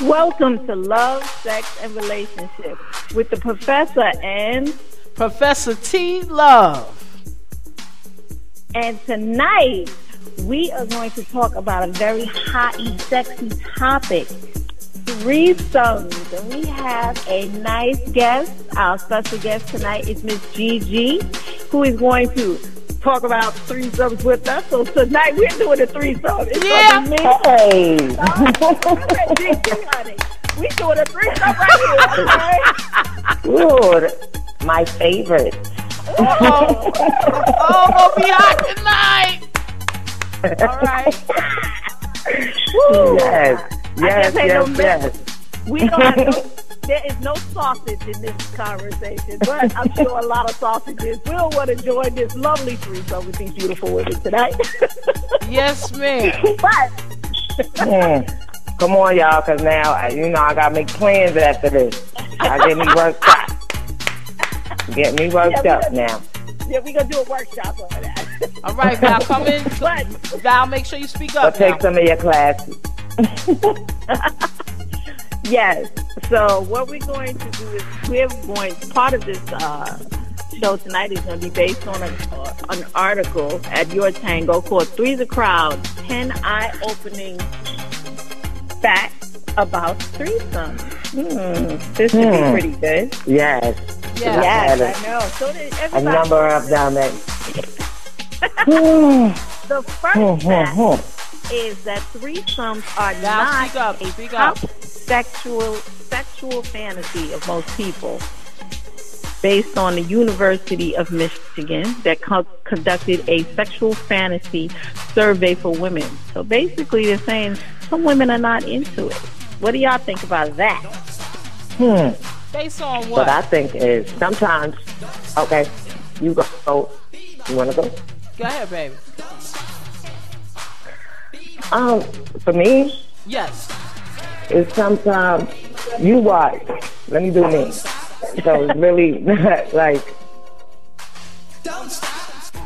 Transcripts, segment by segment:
Welcome to Love, Sex, and Relationships with the professor and Professor T. Love. And tonight we are going to talk about a very hot and sexy topic. Threesomes. And we have a nice guest. Our special guest tonight is Miss Gigi, who is going to talk about threesomes with us. So tonight we're doing a threesome. It's Yeah. gonna be me. Hey. Honey. We doing a threesome right here, okay? Good. My favorite. Oh, oh, gonna be hot tonight. All right. Woo. Yes. Yes, ain't no yes, yes. We no, there is no sausage in this conversation, but I'm sure a lot of sausages will want to join this lovely threesome with these beautiful women tonight. Yes, ma'am. but Mm. Come on, y'all, because now, I- you know, I got to make plans after this. I get me worked up. Get me worked Yeah, up we- now. yeah, we're gonna do a workshop on that. All right, Val, come in. But Val, make sure you speak up. But up. take now. some of your classes. yes, so what we're going to do is we're going part of this uh, show tonight is going to be based on a, uh, an article at Your Tango called Three's a Crowd 10 Eye Opening Facts About Threesomes. Hmm, this should be Hmm. pretty good. Yes. Yeah. Yes, had I know. So did A number of them. that- Hmm. The first Hmm, fact hmm. is that threesomes are Now not speak up, a speak top up. Sexual sexual fantasy of most people. Based on the University of Michigan that co- conducted a sexual fantasy survey for women. So basically, they're saying some women are not into it. What do y'all think about that? Hmm. Based on What what? I think is sometimes, okay, you go. You want to go? Go ahead, baby. Um, for me, Yes. It's sometimes you watch. Let me do me. So it's really not like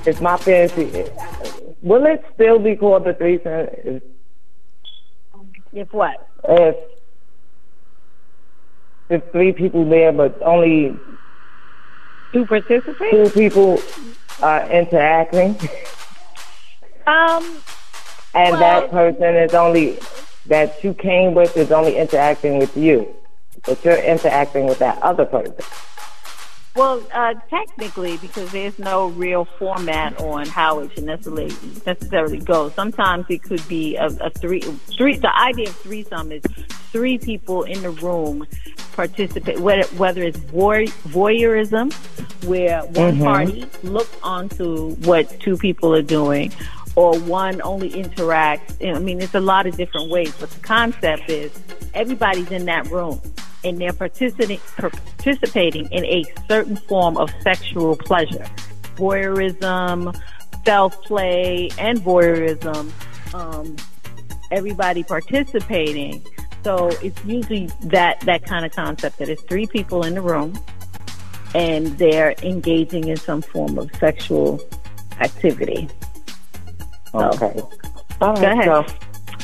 it's my fantasy. Will it still be called the threesome if, If what? if if three people there, but only two participate? two people are interacting, Um, and Well- that person is only that you came with is only interacting with you, but you're interacting with that other person. Well, uh, technically, because there's no real format on how it should necessarily necessarily go. Sometimes it could be a, a three three. The idea of threesome is three people in the room participate. Whether whether it's voy, voyeurism, where one party looks onto what two people are doing, or one only interacts. I mean, it's a lot of different ways, but the concept is everybody's in that room and they're participating in a certain form of sexual pleasure, voyeurism, self play, and voyeurism. Um, everybody participating. So it's usually that that kind of concept that it's three people in the room and they're engaging in some form of sexual activity. Okay. All right. Go ahead. So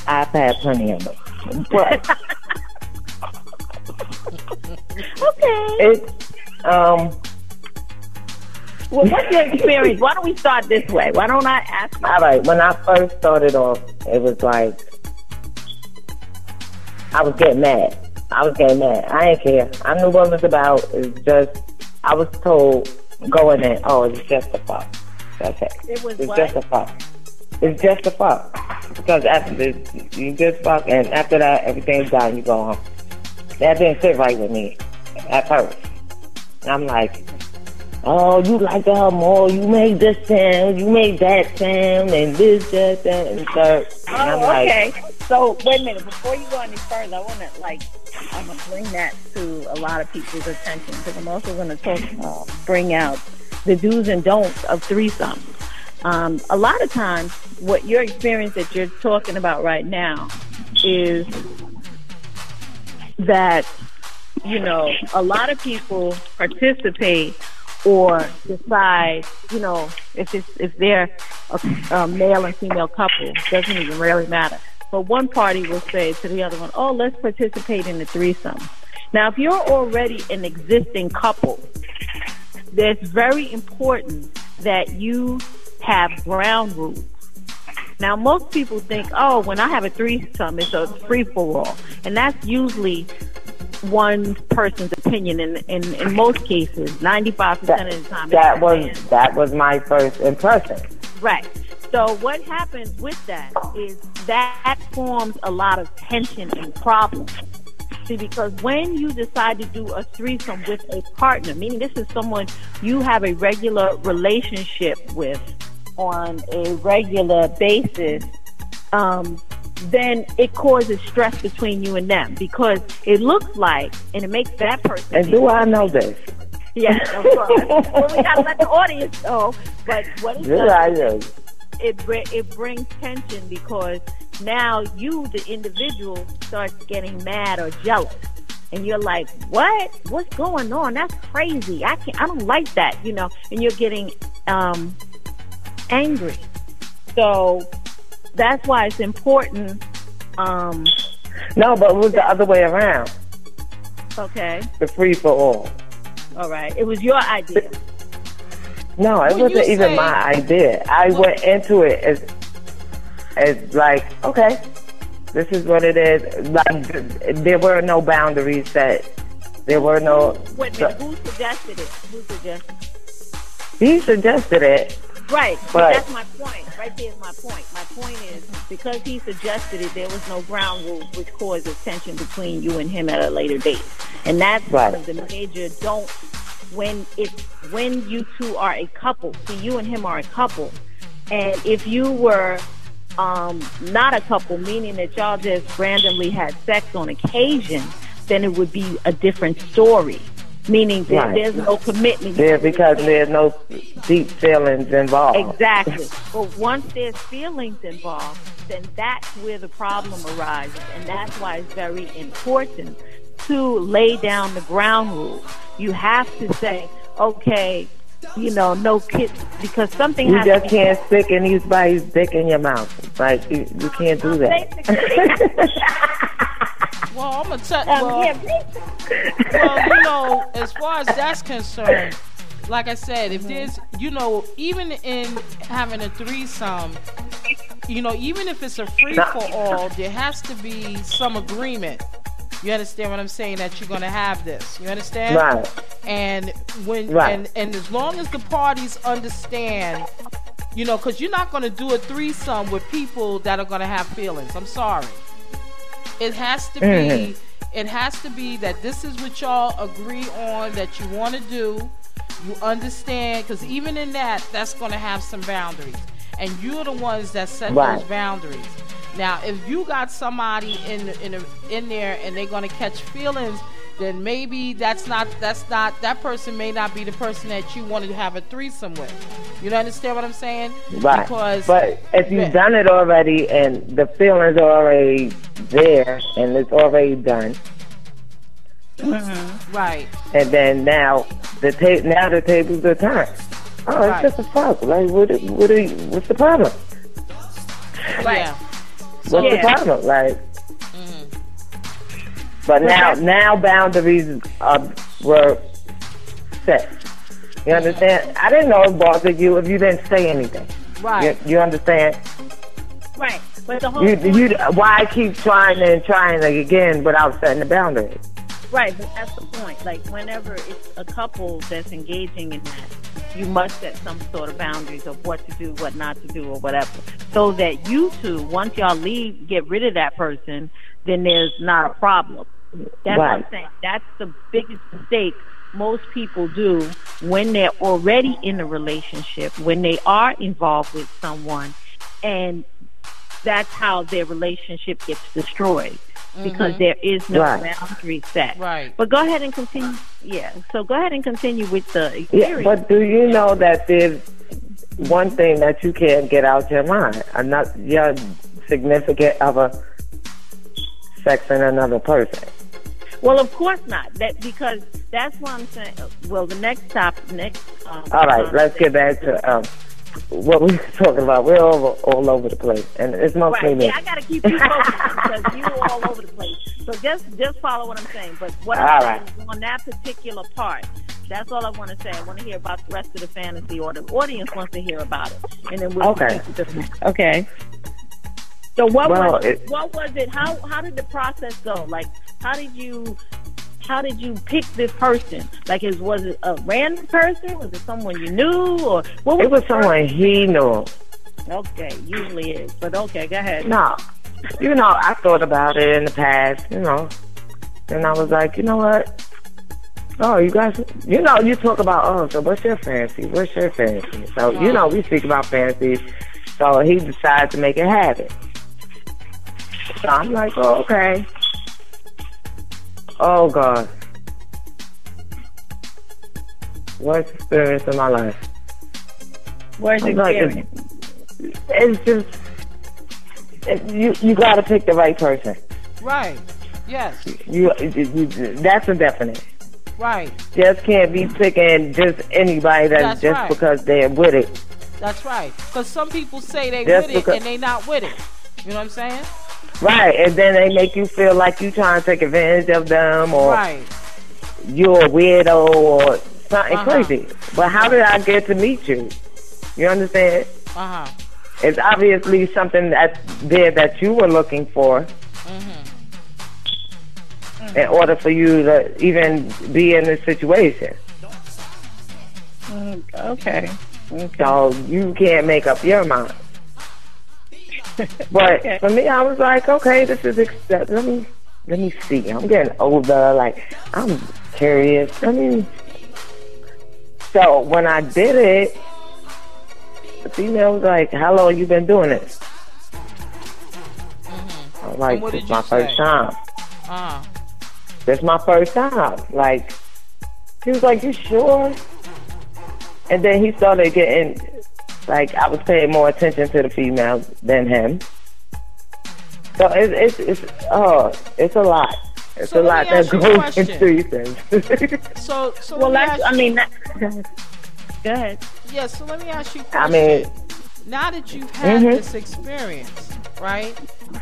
I've had plenty of them. But Okay. it's um Well, what's your experience? Why don't we start this way? Why don't I ask you? all right, when I first started off it was like I was getting mad. I was getting mad. I didn't care. I knew what it was about. It's just I was told going in, oh, it's just a fuck. That's it. It was It's what? just a fuck. It's just a fuck. Because after this, you just fuck, and after that, everything's done. You go home. That didn't sit right with me at first. And I'm like, oh, you like her more. You made this sound. You made that sound, and this, that, that, and third. And I'm Oh, like, okay. So wait a minute. Before you go any further, I want to like I'm gonna bring that to a lot of people's attention because I'm also going to talk, uh, bring out the do's and don'ts of threesomes. Um, a lot of times, what your experience that you're talking about right now is that you know a lot of people participate or decide, you know, if it's if they're a, a male and female couple, doesn't even really matter. but one party will say to the other one, "Oh, let's participate in the threesome." Now, if you're already an existing couple, it's very important that you have ground rules. Now, most people think, oh, when I have a threesome, it's a free for all. And that's usually one person's opinion in, in, in most cases, 95% That, of the time. that was that was my first impression. Right. So what happens with that is that forms a lot of tension and problems. See, because when you decide to do a threesome with a partner, meaning this is someone you have a regular relationship with on a regular basis, um, then it causes stress between you and them because it looks like, and it makes that person. And do I know this? Yes, of course. well, we gotta let the audience know. But what it Do does I know? it br- it brings tension because now you, the individual, starts getting mad or jealous, and you're like, "What? What's going on? That's crazy. I can't. I don't like that." You know, and you're getting um, angry. So that's why it's important. Um, No, but it was the other way around. okay, The free for all. all right. It was your idea. No, it you wasn't even my idea. I Well- went into it as as like, okay, this is what it is. Like there were no boundaries set. There were no. Wait a minute. Who suggested it? Who suggested? He suggested it. Right, but Right. that's my point. Right there's my point. My point is because he suggested it, there was no ground rules, which causes tension between you and him at a later date, and that's Right. one of the major don't when it's when you two are a couple. See, you and him are a couple, and if you were um, not a couple, meaning that y'all just randomly had sex on occasion, then it would be a different story. Meaning that Right. there's no commitment. There because there's no deep feelings involved. Exactly. But once there's feelings involved, then that's where the problem arises. And that's why it's very important to lay down the ground rules. You have to say, okay, you know, no kids, because something You has just to be can't stick anybody's dick in your mouth. Like you, you can't do that. Well, I'm gonna tell. Um, well, yeah, well, you know, as far as that's concerned, like I said, Mm-hmm. if there's, you know, even in having a threesome, you know, even if it's a free for all, there has to be some agreement. You understand what I'm saying? That you're gonna have this. You understand? right. And when Right. and and as long as the parties understand, you know, because you're not gonna do a threesome with people that are gonna have feelings. I'm sorry. It has to be. It has to be that this is what y'all agree on that you want to do. You understand, because even in that, that's going to have some boundaries, and you're the ones that set Right. those boundaries. Now, if you got somebody in in a, in there and they're going to catch feelings, then maybe that's not that's not that person may not be the person that you wanted to have a threesome with. You don't understand what I'm saying? Right. Because but if you've Yeah. done it already and the feelings are already there and it's already done, Mhm. right, and then now the ta- now the tables are turned. Oh, it's Right. just a fuck. Like, what? What? Are you, what's the problem? yeah. What's Yeah. the problem? Like. But now now boundaries uh, were set. You understand? I didn't know it bothered you if you didn't say anything. Right. You, you understand? Right. But the whole You, you, why keep trying and trying again without setting the boundaries? Right, but that's the point. Like whenever it's a couple that's engaging in that, you must set some sort of boundaries of what to do, what not to do, or whatever, so that you two, once y'all leave, get rid of that person, then there's not a problem. That's what I'm saying. That's the biggest mistake most people do when they're already in a relationship, when they are involved with someone, and that's how their relationship gets destroyed because mm-hmm. there is no Right. boundary set. Right. But go ahead and continue. Yeah. So go ahead and continue with the experience. Yeah, experience. but do you know that there's one thing that you can't get out of your mind? I'm not your significant other sexing another person. Well, of course not. That because that's what I'm saying. Well, the next topic, next. Um, All right, let's get back to um, what we were talking about. We're all all over the place, and it's mostly Right. me. Yeah, I got to keep you focused because you are all over the place. So just just follow what I'm saying. But what All I'm right. saying is on that particular part, that's all I want to say. I want to hear about the rest of the fantasy, or the audience wants to hear about it, and then we'll Okay. take it to the next. Okay. So what Well, was it- what was it? How how did the process go? Like how did you how did you pick this person? Like, is was it a random person? Was it someone you knew, or what was It was someone he knew. Okay, usually is, but okay, go ahead. No, you know, I thought about it in the past, you know, and I was like, you know what? Oh, you guys, you know, you talk about, oh, so what's your fantasy? What's your fantasy? So, you know, we speak about fantasies. So he decided to make it happen. So I'm like, oh, okay. Oh, God. Worst experience in my life. The I'm like, experience? It's just, it, you, you got to pick the right person. Right. Yes. You, you, you that's a definite. Right. Just can't be picking just anybody that's, That's just right. because they're with it. That's right. Because some people say they Just with it and they not with it. You know what I'm saying? Right, and then they make you feel like you trying to take advantage of them or Right. you're a weirdo or something Uh-huh. crazy. But how did I get to meet you? You understand? Uh huh. It's obviously something that's there that you were looking for Mm-hmm. in order for you to even be in this situation. Okay. Okay. So you can't make up your mind. But Okay. for me, I was like, okay, this is accept. Let me let me see. I'm getting older. Like I'm curious. Let me. So when I did it, the female was like, "How long you been doing this?" I'm like, "This my you first time. Uh huh. This my first time." Like, he was like, "You sure?" And then he started getting, like, I was paying more attention to the female than him. So it's it's it's oh, it's a lot. It's So a lot that goes into things. So, so Well, that's, I mean, that, go ahead. Yeah, so let me ask you I mean- now that you've had Mhm. this experience, right?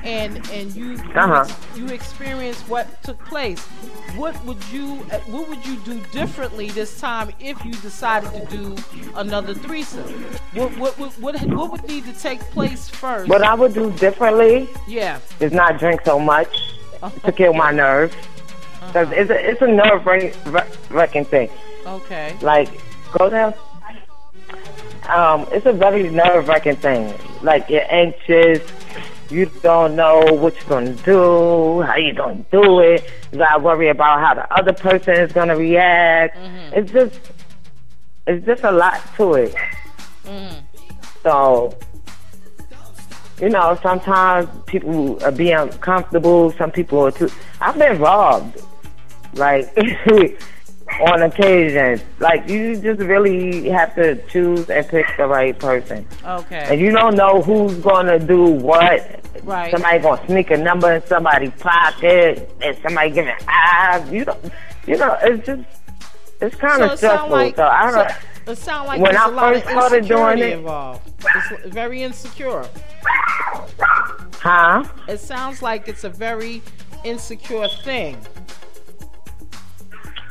And and you you, Uh-huh. you experienced what took place. What would you uh, what would you do differently this time if you decided to do another threesome? What what what what, what would need to take place first? what I would do differently yeah. is not drink so much to kill my nerves. Because it's a, it's a nerve wracking thing. Okay. Like, go down. Um, it's a very nerve wracking thing. Like, you're anxious. You don't know what you're going to do, how you're going to do it. You got to worry about how the other person is going to react. It's just, it's just a lot to it. So, you know, sometimes people are being uncomfortable. Some people are too. I've been robbed, like on occasion. Like you just really have to choose and pick the right person, Okay. and you don't know who's gonna do what. Right. Somebody gonna sneak a number in somebody's pocket, and somebody giving eyes. You don't. You know, it's just. It's kind So of it stressful. like so I don't. so it sound like When I a lot first of started doing it- involved. It's very insecure. huh? It sounds like it's a very insecure thing.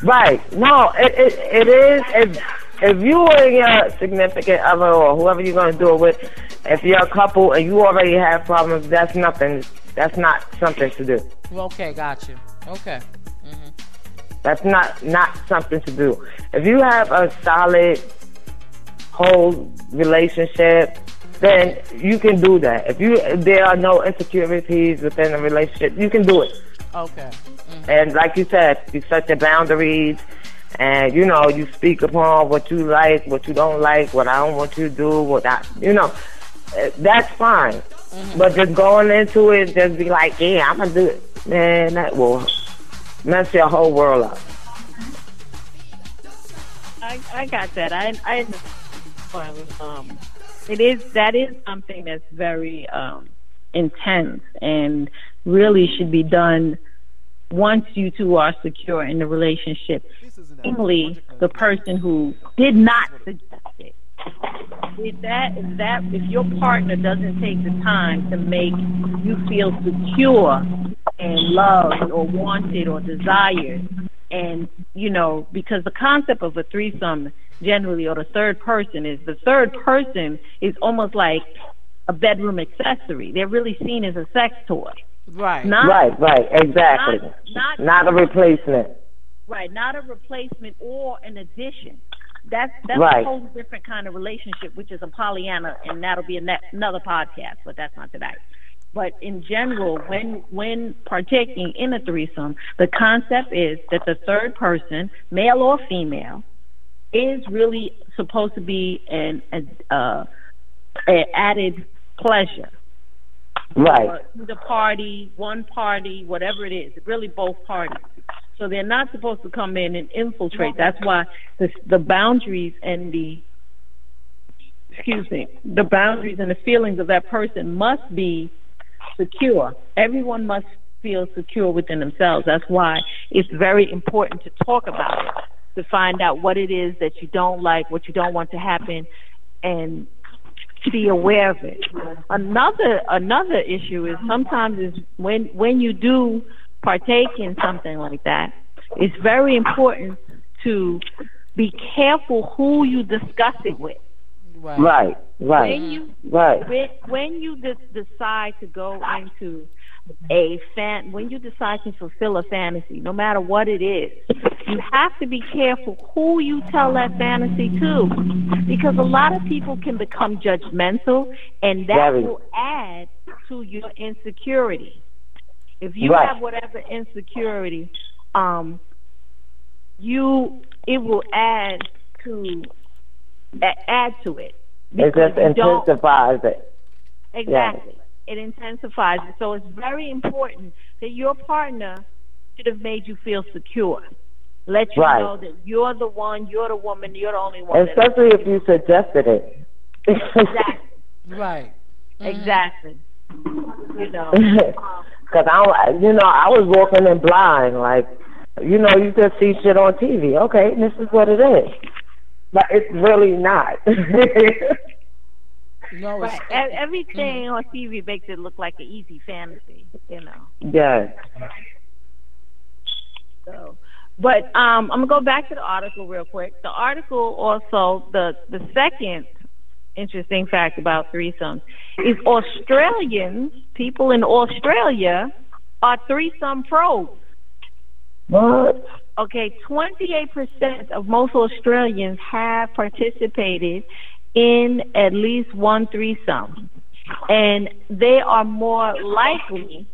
Right. No, it it, it is. If if you and your significant other or whoever you're gonna do it with, if you're a couple and you already have problems, that's nothing. That's not something to do. Okay, got you. Okay. Mm-hmm. That's not not something to do. If you have a solid whole relationship, then you can do that. If you if there are no insecurities within a relationship, you can do it. Okay. And like you said, you set your boundaries and you know, you speak upon what you like, what you don't like, what I don't want you to do, what I you know. eh, That's fine. But just going into it, just be like, yeah, I'm gonna do it. Man, that will mess your whole world up. I, I got that. I I well, um, it is that is something that's very um, intense and really should be done once you two are secure in the relationship. Namely, the person who did not suggest it. If that if that if your partner doesn't take the time to make you feel secure and loved or wanted or desired and you know because the concept of a threesome generally or the third person is the third person is almost like a bedroom accessory. They're really seen as a sex toy Right. not Right, right, exactly. not, not Not a replacement. Right, not a replacement or an addition. That's that's Right. a whole different kind of relationship, which is a polyamory, and that'll be a ne- another podcast, but that's not today. But in general, when when partaking in a threesome, the concept is that the third person, male or female, is really supposed to be an, an uh, an added pleasure Right. the party, one party, whatever it is, really both parties. So they're not supposed to come in and infiltrate. That's why the the boundaries and the excuse me, the boundaries and the feelings of that person must be secure. Everyone must feel secure within themselves. That's why it's very important to talk about it, to find out what it is that you don't like, what you don't want to happen, and be aware of it. Another another issue is sometimes is when when you do partake in something like that, it's very important to be careful who you discuss it with. Right. Right, right, When you right. when, when you de- decide to go into a fan, when you decide to fulfill a fantasy, no matter what it is, you have to be careful who you tell that fantasy to, because a lot of people can become judgmental, and that Very. will add to your insecurity. If you Right. have whatever insecurity, um, you it will add to add to it. It just intensifies it. Exactly. It intensifies it. So it's very important that your partner should have made you feel secure. Let you Right. know that you're the one, you're the woman, you're the only one. Especially if you suggested it. exactly. Right. Mm-hmm. Exactly. You know. Because I, you know, I was walking in blind, like, you know, you just see shit on TV. Okay, this is what it is, but it's really not. No, it's, Right. E- Everything on TV makes it look like an easy fantasy, you know. yes. So, but um, I'm gonna go back to the article real quick. The article also the the second interesting fact about threesomes is Australians, people in Australia, are threesome pros. What? Okay, 28% of most Australians have participated in at least one threesome, and they are more likely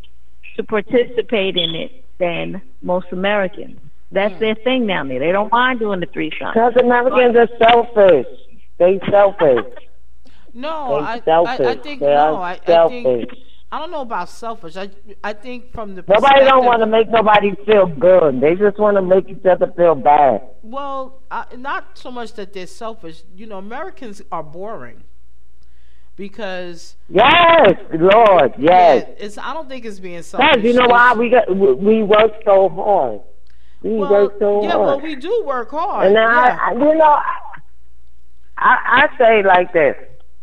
to participate in it than most Americans. That's hmm. their thing down there. They don't mind doing the threesome. Because Americans are selfish. They selfish. no, They I, I, selfish. I think they no, are I, I think I don't know about selfish. I, I think from the Nobody don't want to make nobody feel good. They just want to make each other feel bad. Well, uh, not so much that they're selfish. You know, Americans are boring because Yes, Lord, yes. yeah, it's. I don't think it's being selfish. Yes, you know why we got we, work so hard. We Well, work so yeah, hard. Yeah, well, we do work hard. and now, yeah. I, I, you know, I I say like this.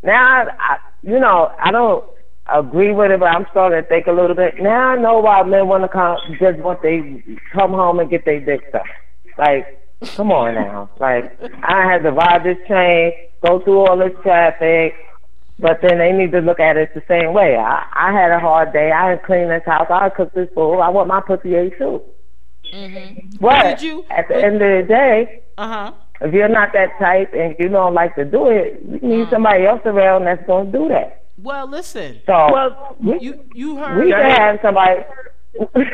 Now, I, I you know, I don't agree with it, but I'm starting to think a little bit. Now I know why men want to come, just want they come home and get their dick sucked. Like, come on now. Like, I had to ride this train, go through all this traffic. But then they need to look at it the same way. I, I had a hard day. I didn't clean this house. I cooked this food. I want my pussy ate too. Mhm. But you- at the end of the day, Uh huh. if you're not that type and you don't like to do it, you need Mm. somebody else around that's going to do that. Well, listen. So Well, we, You you heard. we can have somebody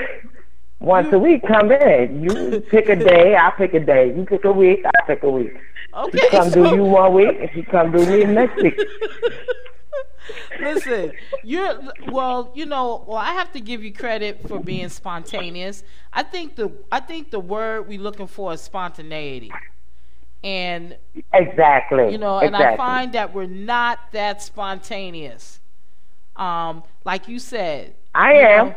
once a week come in. You pick a day, I pick a day. You pick a week, I pick a week. okay. She come do you one week, and she come do me next week. Listen, you're well. You know, well, I have to give you credit for being spontaneous. I think the I think the word we're looking for is spontaneity, and Exactly. you know, and exactly. I find that we're not that spontaneous. Um, like you said, I you am. know.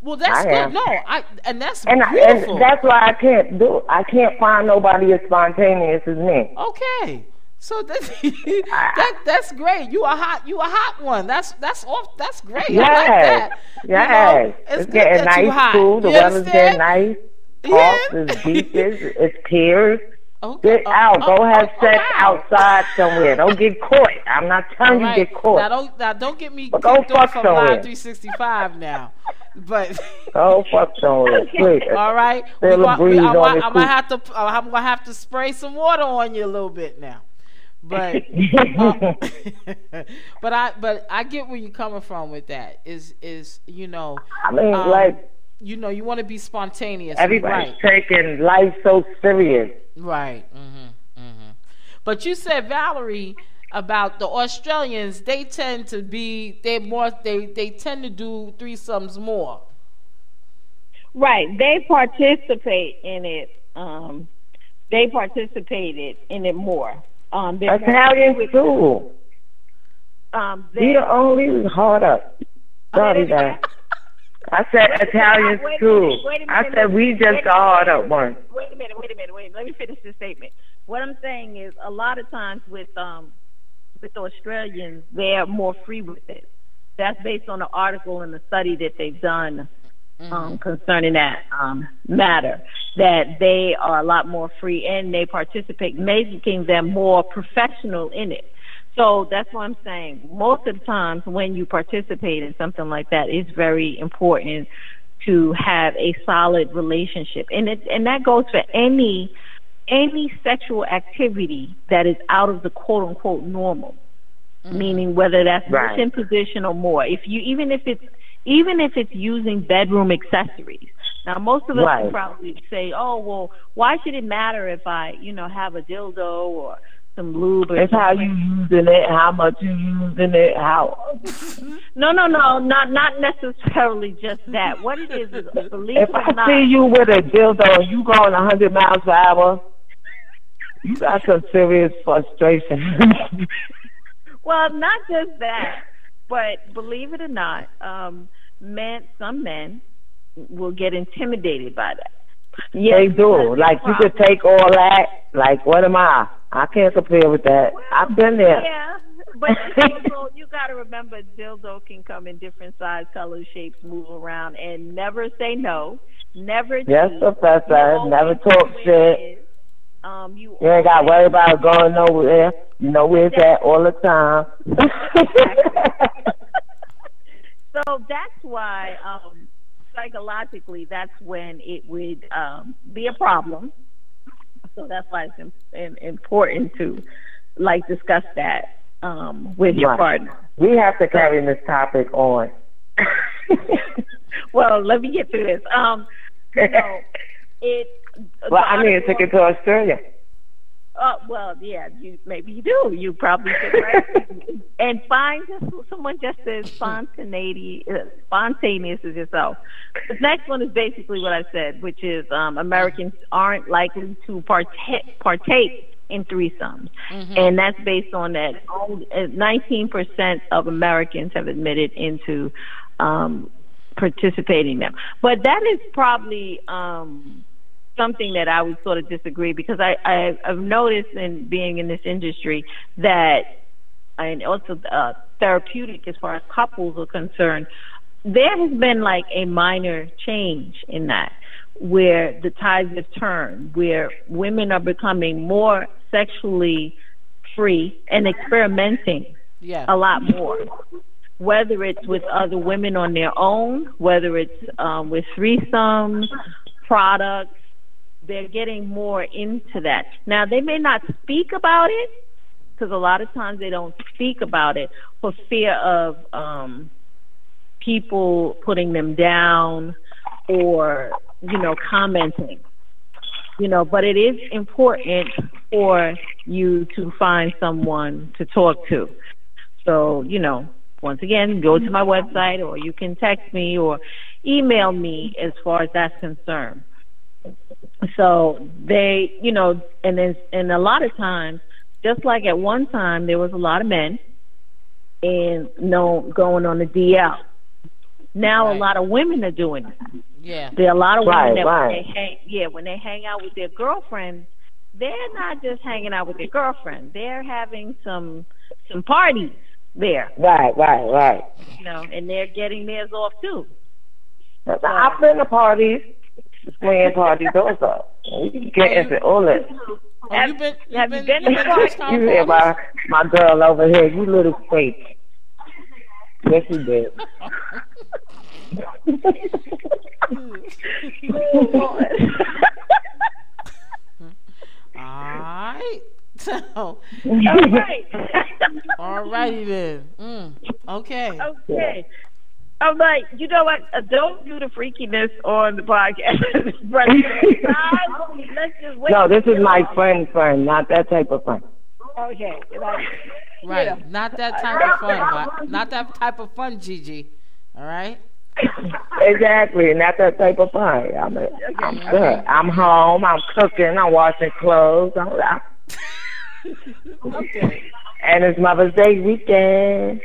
Well, that's I good. am. No, I and that's And, I, and that's why I can't do. I can't find nobody as spontaneous as me. okay. So that, that that's great. You a hot you a hot one. That's that's off. That's great. Yes, I like that. yes. You know, it's, good getting nice too. The You weather's getting understand? nice. Yeah. Hawks is beaches. It's tears. Okay. Get Oh, out. oh, Go have oh, sex wow. outside somewhere. Don't get caught. I'm not telling All you right. get caught. Now don't now don't get me But go kicked off fuck from Live somewhere. 365 now. But Go fuck somewhere. Please. all right, Feel the gonna- breeze I'm, on gonna- I'm gonna have to uh, I'm gonna have to spray some water on you a little bit now. But uh, but I but I get where you're coming from with that. Is is you know I mean, um, like you know you want to be spontaneous. everybody's right? taking life so serious. Right. hmm hmm But you said Valerie about the Australians. They tend to be they more they they tend to do threesomes more. Right. They participate in it. Um, they participated in it more. Um, they're more Italians with- too. Um, We they, the only hard up. Sorry, guys. I said Italians Wait a too. minute, wait a I minute, said we just a the hard minute. up ones. wait a minute, wait a minute, wait. Let me finish this statement. What I'm saying is, a lot of times with um with Australians, they're more free with it. That's based on the article and the study that they've done um, concerning that um, matter. That they are a lot more free and they participate, making them more professional in it. So that's what I'm saying. Most of the times when you participate in something like that, it's very important to have a solid relationship. And it and that goes for any any sexual activity that is out of the quote unquote normal. Mm-hmm. Meaning whether that's Right. in position or more. If you even if it's even if it's using bedroom accessories. Now most of us Right. probably say, Oh well, why should it matter if I, you know, have a dildo or some lube It's how you using it, how much you using it, how. No, no, no, not not necessarily just that. What it is is believe If it or I not. see you with a dildo and you going a 100 miles per hour, you got some serious frustration. Well, not just that, but believe it or not, um, men, some men will get intimidated by that. Yes, they do. Like you could take all that. Like what am I? I can't compare with that. I've been there. Yeah, but dildo, you got to remember, dildo can come in different size, colors, shapes, move around, and never say no. Never. Yes, cheat. Professor. You Never talk shit. Um, you You ain't got to worry about going nowhere. You know where it's at all the time. So that's why um, psychologically, that's when it would um, be a problem. So that's why it's im- im- important to like discuss that um, with your Right. partner. we have to carry this topic on. Well, let me get to this. Um, you know, it. well, I need to article- take it to Australia. Uh, well, yeah, you maybe you do. You probably should, right? and find just someone just as spontaneity, uh, spontaneous as yourself. The next one is basically what I said, which is um, Americans aren't likely to partake partake in threesomes, and that's based on that. Nineteen percent of Americans have admitted into um, participating in them, but that is probably. Um, something that I would sort of disagree because I, I I've noticed in being in this industry that and also uh, therapeutic as far as couples are concerned, there has been like a minor change in that where the tides have turned, where women are becoming more sexually free and experimenting Yeah. a lot more. Whether it's with other women on their own, whether it's um, with threesomes, products, they're getting more into that. Now, they may not speak about it because a lot of times they don't speak about it for fear of um, people putting them down or, you know, commenting. You know, but it is important for you to find someone to talk to. So, you know, once again, go to my website or you can text me or email me as far as that's concerned. So they, you know, and then, and a lot of times, just like at one time, there was a lot of men and no going on the DL. Now Right. a lot of women are doing it. Yeah. There are a lot of Right, women that right. when they hang, yeah, when they hang out with their girlfriends, they're not just hanging out with their girlfriend. They're having some some parties there. Right, right, right. You know, and they're getting theirs off too. So, I've been to parties, swinging parties also. We can get into all that. Oh, you been, you have been, you been you to been parties? to You hear my my girl over here, you little fake. Yes, you did. Alright. So, All right. alrighty then. Mm, okay. Okay. I'm like, you know what? Uh, don't do the freakiness on the podcast. But let's just wait. No, this is my friend, friend, not that type of friend. Okay. Like, Right. know. Not that type of fun, but not that type of fun, Gigi. All right. Exactly, not that type of fun. I'm, a, I'm good. I'm home. I'm cooking. I'm washing clothes. I'm, I'm, Okay. and it's Mother's Day weekend.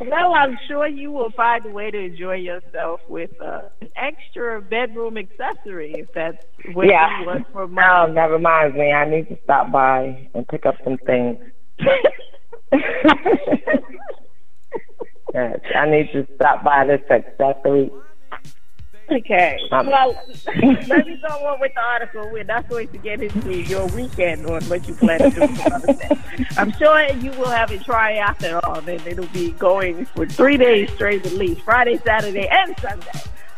Well, I'm sure you will find a way to enjoy yourself with uh, an extra bedroom accessory if that's what Yeah. you want for Oh, money. never mind me. I need to stop by and pick up some things. yes, I need to stop by this accessory. Okay. Um, well, let me go on with the article. We're not going to get into your weekend or what you plan to do for Mother's Day. I'm sure you will have after all, and it'll be going for three days straight at least, Friday, Saturday, and Sunday.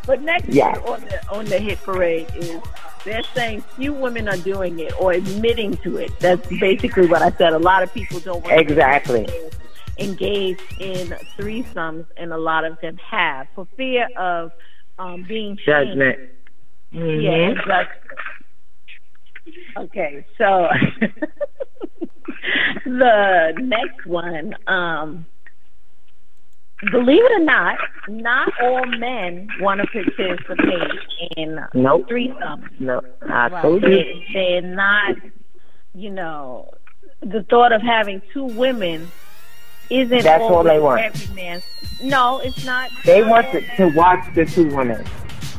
But next Yeah. year on the on the hit parade is they're saying few women are doing it or admitting to it. That's basically what I said. A lot of people don't want Exactly. to engage in threesomes, and a lot of them have for fear of um, being. Judgment. Yeah, Mhm. exactly. Okay, so the next one, um, believe it or not, not all men want to participate in Nope. threesomes. No, I Right. told you. They, they're not, you know, the thought of having two women isn't That's all they want. Every man's, no, it's not. They want to, to watch the two women.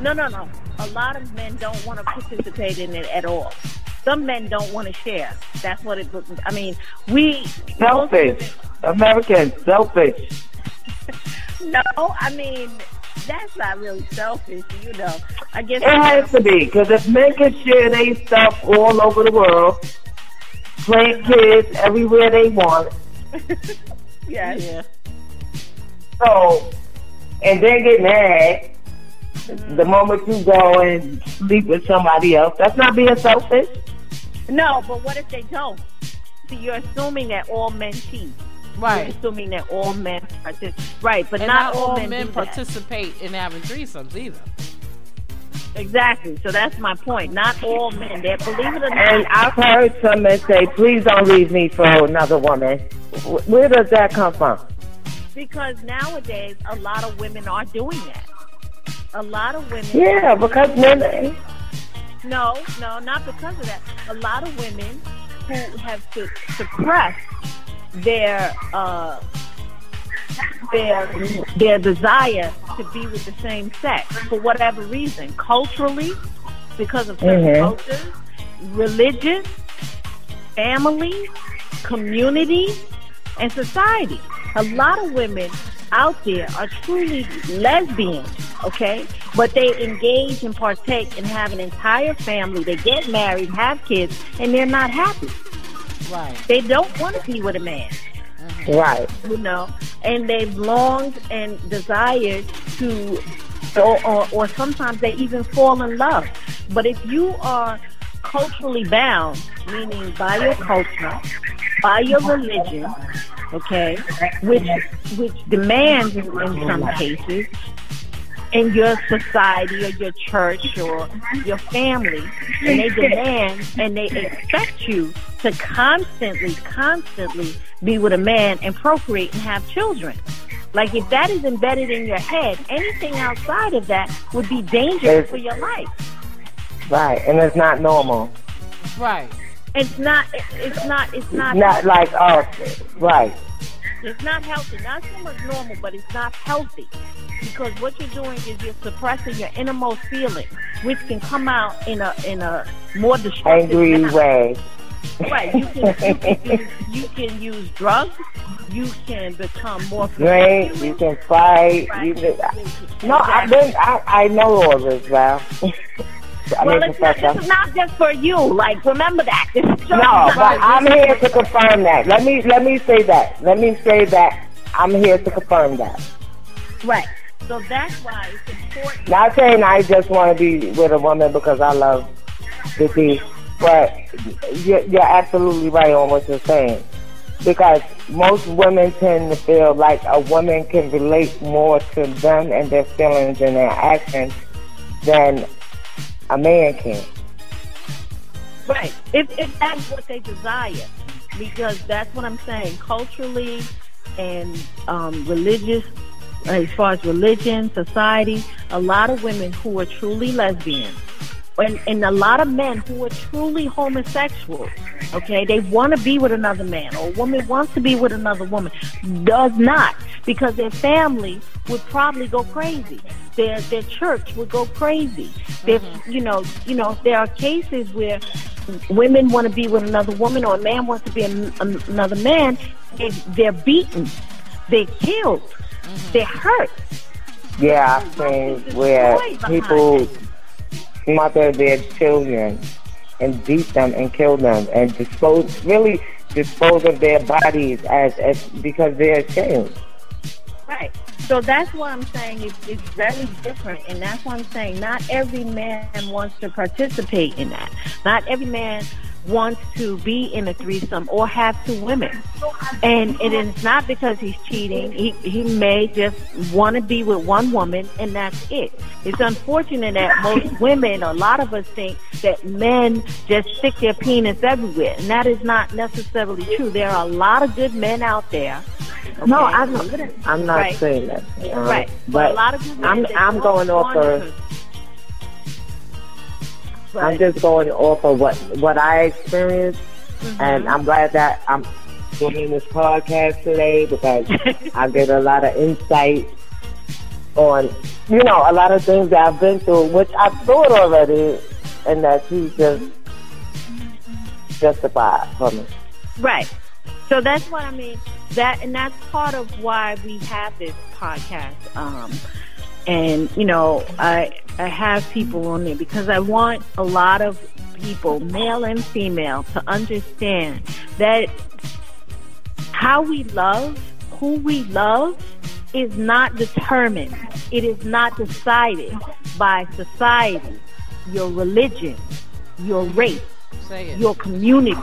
No, no, no. A lot of men don't want to participate in it at all. Some men don't want to share. That's what it. I mean, we Selfish. Americans, selfish. No, I mean that's not really selfish. You know, I guess. It has to be, because if men can share their stuff all over the world, playing kids everywhere they want, yeah. Yeah. so, and then get mad mm-hmm. the moment you go and sleep with somebody else, that's not being selfish. No, but what if they don't? See, you're assuming that all men cheat. You're Right. assuming that all men participate. Right, but not, not all men, men participate in having threesomes either. Exactly. So that's my point. Not all men. They believe it or not. And. I've heard some men say, please don't leave me for another woman. Where does that come from? Because nowadays, a lot of women are doing that. A lot of women. Yeah, because men, No, no, not because of that. A lot of women who have su- suppressed their uh, their their desire to be with the same sex for whatever reason, culturally, because of certain Mhm. cultures, religion, family, community, and society. A lot of women out there are truly lesbians, okay? But they engage and partake and have an entire family. They get married, have kids, and they're not happy. Right. They don't want to be with a man, right. you know, and they've longed and desired to, or, or, or sometimes they even fall in love. But if you are culturally bound, meaning by your culture, by your religion, okay, which which demands in, in some cases in your society or your church or your family, and they demand and they expect you to constantly, constantly be with a man and procreate and have children. Like if that is embedded in your head, anything outside of that would be dangerous It's- for your life. Right. And it's not normal. Right. It's not. It's not. It's not. Not like us. Right. It's not healthy. Not so much normal, but it's not healthy. because what you're doing is you're suppressing your innermost feelings, which can come out in a in a more destructive Angry manner. way. Right. You can, you, can use, you can use drugs. You can become more Drink, you can fight, you can, no, I've been, I, I know all this, Val. I Well, mean, it's not, this is not just for you. Like, remember that. This is No, but I'm here to confirm that. Let me let me say that. Let me say that I'm here to confirm that. right. So that's why it's important. Not saying I just want to be with a woman because I love the tea, but you're, you're absolutely right on what you're saying. Because most women tend to feel like a woman can relate more to them and their feelings and their actions than a man can't. Right. If, if that's what they desire. Because that's what I'm saying. Culturally and um, religious, as far as religion, society, a lot of women who are truly lesbian and, and a lot of men who are truly homosexual, okay, they want to be with another man or a woman wants to be with another woman, does not because their family would probably go crazy. Their their church would go crazy. There, mm-hmm. you know, you know, there are cases where women want to be with another woman or a man wants to be an, an, another man. They, they're beaten, they're killed, mm-hmm. they're hurt. Yeah, I've seen where people smother their children and beat them and kill them and dispose, really dispose of their bodies as, as because they're ashamed. Right. So that's why I'm saying it's, it's very different, and that's why I'm saying not every man wants to participate in that. Not every man wants to be in a threesome or have two women, and it is not because he's cheating. He he may just want to be with one woman, and that's it. It's unfortunate that most women, a lot of us think that men just stick their penis everywhere, and that is not necessarily true. There are a lot of good men out there. No. I'm not, I'm not Right. saying that. uh, Right. But a lot of good men I'm I'm going off of to- I'm just going off of what what I experienced, Mm-hmm. and I'm glad that I'm doing this podcast today because I get a lot of insight on you know a lot of things that I've been through, which I thought already, and that you just justified for me. Right. So that's what I mean. That and that's part of why we have this podcast. Um, and you know, I I have people on there because I want a lot of people, male and female, to understand that how we love, who we love, is not determined. It is not decided by society, your religion, your race. Your community,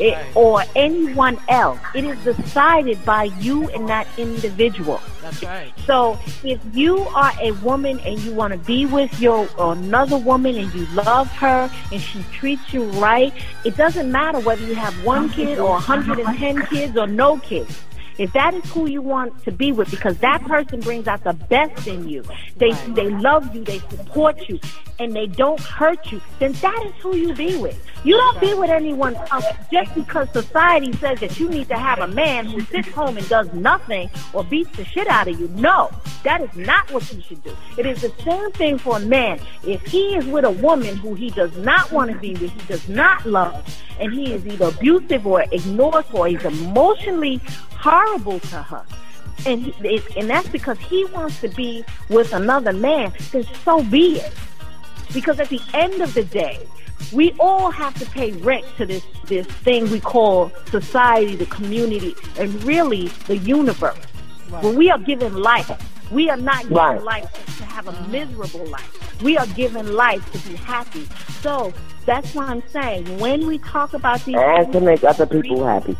it, right. or anyone else. It is decided by you and that individual. That's right. So if you are a woman and you want to be with your another woman and you love her and she treats you right, it doesn't matter whether you have one kid or 110 kids or no kids. If that is who you want to be with, because that person brings out the best in you, they they love you, they support you, and they don't hurt you, then that is who you be with. You don't be with anyone else just because society says that you need to have a man who sits home and does nothing or beats the shit out of you. No, that is not what you should do. It is the same thing for a man. If he is with a woman who he does not want to be with, he does not love, and he is either abusive or ignores or he's emotionally horrible to her. And he, it, and that's because he wants to be with another man. Then so be it. Because at the end of the day, we all have to pay rent to this this thing we call society, the community, and really the universe. When we are given life, we are not given Right. life to have a miserable life. We are given life to be happy. So that's why I'm saying when we talk about these And to make other people happy.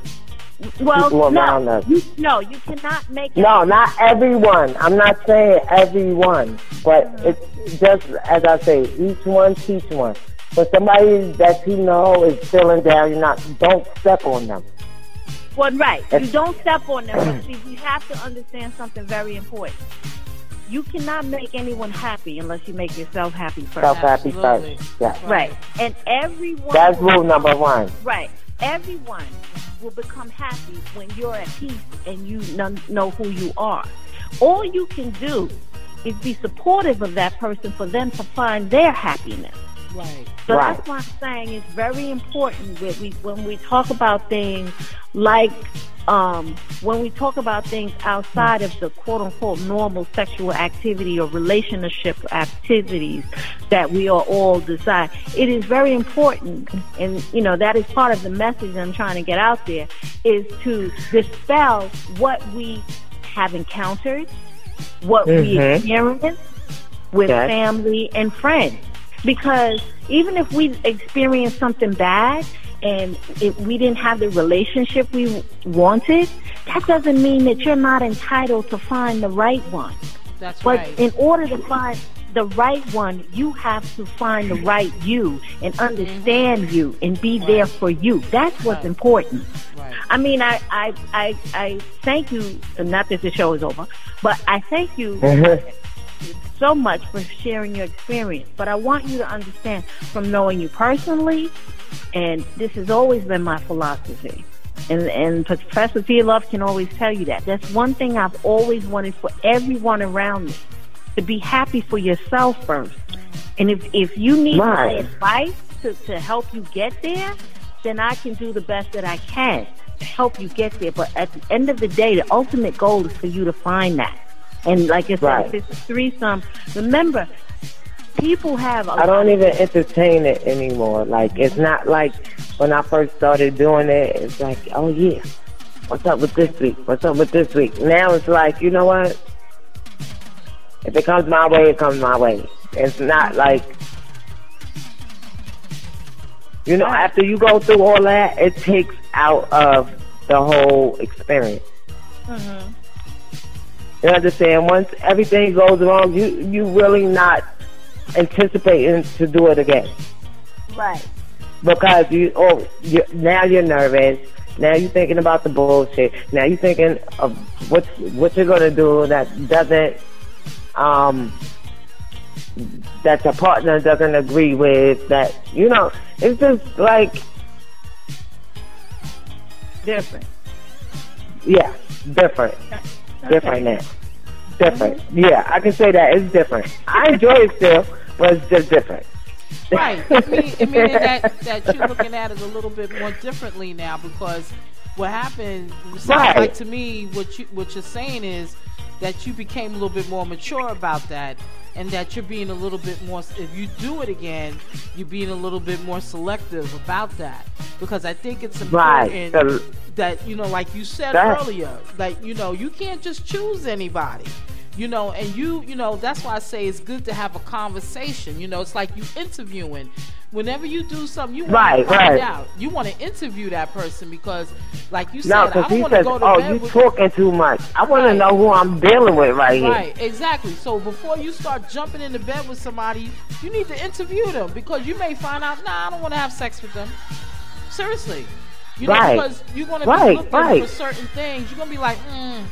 Well, people no, around us. You, no, you cannot make No, it. not everyone. I'm not saying everyone, but mm-hmm. it's just as I say, each one teach one. But somebody that you know is feeling down, you're not. Don't step on them. Well, right. You don't step on them, but see, we have to understand something very important. You cannot make anyone happy unless you make yourself happy first. Self happy first. Yeah, Right. And everyone. that's rule number one. Right. Everyone will become happy when you're at peace and you know who you are. All you can do is be supportive of that person for them to find their happiness. Right. So Right. that's why I'm saying it's very important that we when we talk about things like um, when we talk about things outside of the quote unquote normal sexual activity or relationship activities that we are all desire. It is very important and you know that is part of the message I'm trying to get out there is to dispel what we have encountered, what we Mhm. experience with Yes. family and friends. Because even if we experience something bad and if we didn't have the relationship we wanted, that doesn't mean that you're not entitled to find the right one. That's right. But right. in order to find the right one, you have to find the right you and mm-hmm. understand you and be there for you. That's what's Right. important. right. I mean, I, I, I, I thank you, not that the show is over, but I thank you mm-hmm. Mhm. so much for sharing your experience. But I want you to understand from knowing you personally, and this has always been my philosophy. And, and Professor T. Love can always tell you that. That's one thing I've always wanted for everyone around me to be happy for yourself first. And if, if you need my advice to, to help you get there, then I can do the best that I can to help you get there. But at the end of the day, the ultimate goal is for you to find that. And like I said, Right. if it's a threesome, remember, people have a I don't even entertain it anymore. Like it's not like when I first started doing it. It's like, oh yeah, what's up with this week? What's up with this week? Now it's like, you know what? If it comes my way, it comes my way. It's not like, you know, after you go through all that, it takes out of the whole experience. Mhm. You understand? Once everything goes wrong, you you really not anticipating to do it again right. because you oh you now you're nervous. Now you're thinking about the bullshit. Now you're thinking of what what you're gonna do that doesn't um that your partner doesn't agree with. That you know, it's just like Different. yeah, different, different now, different. Yeah, I can say that it's different. I enjoy it still, but it's just different. Right. I mean, I mean that that you're looking at it a little bit more differently now because what happened sounds Right. like to me what you what you're saying is that you became a little bit more mature about that and that you're being a little bit more if you do it again you're being a little bit more selective about that because i think it's Right. important So- that you know like you said That- earlier like you know you can't just choose anybody you know and you you know that's why i say it's good to have a conversation you know it's like you interviewing whenever you do something you want Right, to find right. out you want to interview that person because like you said No, i because don't want to go to "Oh, bed you with talking too much. I want Right. to know who I'm dealing with right here." Right, exactly. So before you start jumping into bed with somebody, you need to interview them because you may find out, nah, I don't want to have sex with them. Seriously. You know, Right. because you're going to be looking for certain things. You're going to be like, mm,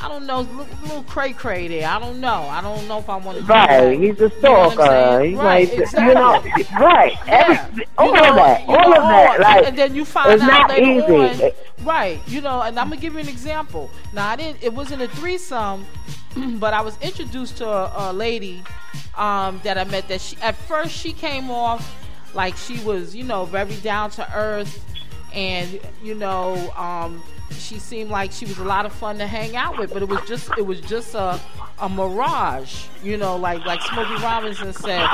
I don't know, little, little cray cray there. I don't know. I don't know if I want to Right, he's a You know stalker. He's right, like, exactly. you know, right. Every, all You know, of that, all know, of that. Like, and then you find it's out not later easy. on, right? You know, and I'm gonna give you an example. Now, I didn't. It wasn't a threesome, but I was introduced to a, a lady um, that I met. That she at first she came off like she was, you know, very down to earth, and you know, um, she seemed like she was a lot of fun to hang out with. But it was just, it was just a a mirage, you know, like like Smokey Robinson said,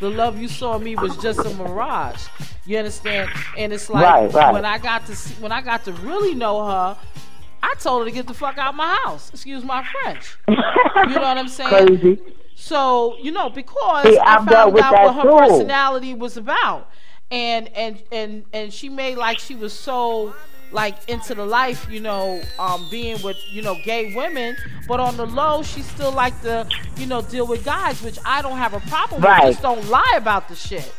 the love you saw in me was just a mirage. You understand? And it's like Right, right. when I got to see, when I got to really know her, I told her to get the fuck out of my house. Excuse my French. You know what I'm saying? crazy. So you know because See, I found out what her too. personality was about, and and and and she made like she was so like into the life, you know, um, being with you know gay women, but on the low she still like to you know deal with guys, which I don't have a problem Right. with. Just don't lie about the shit.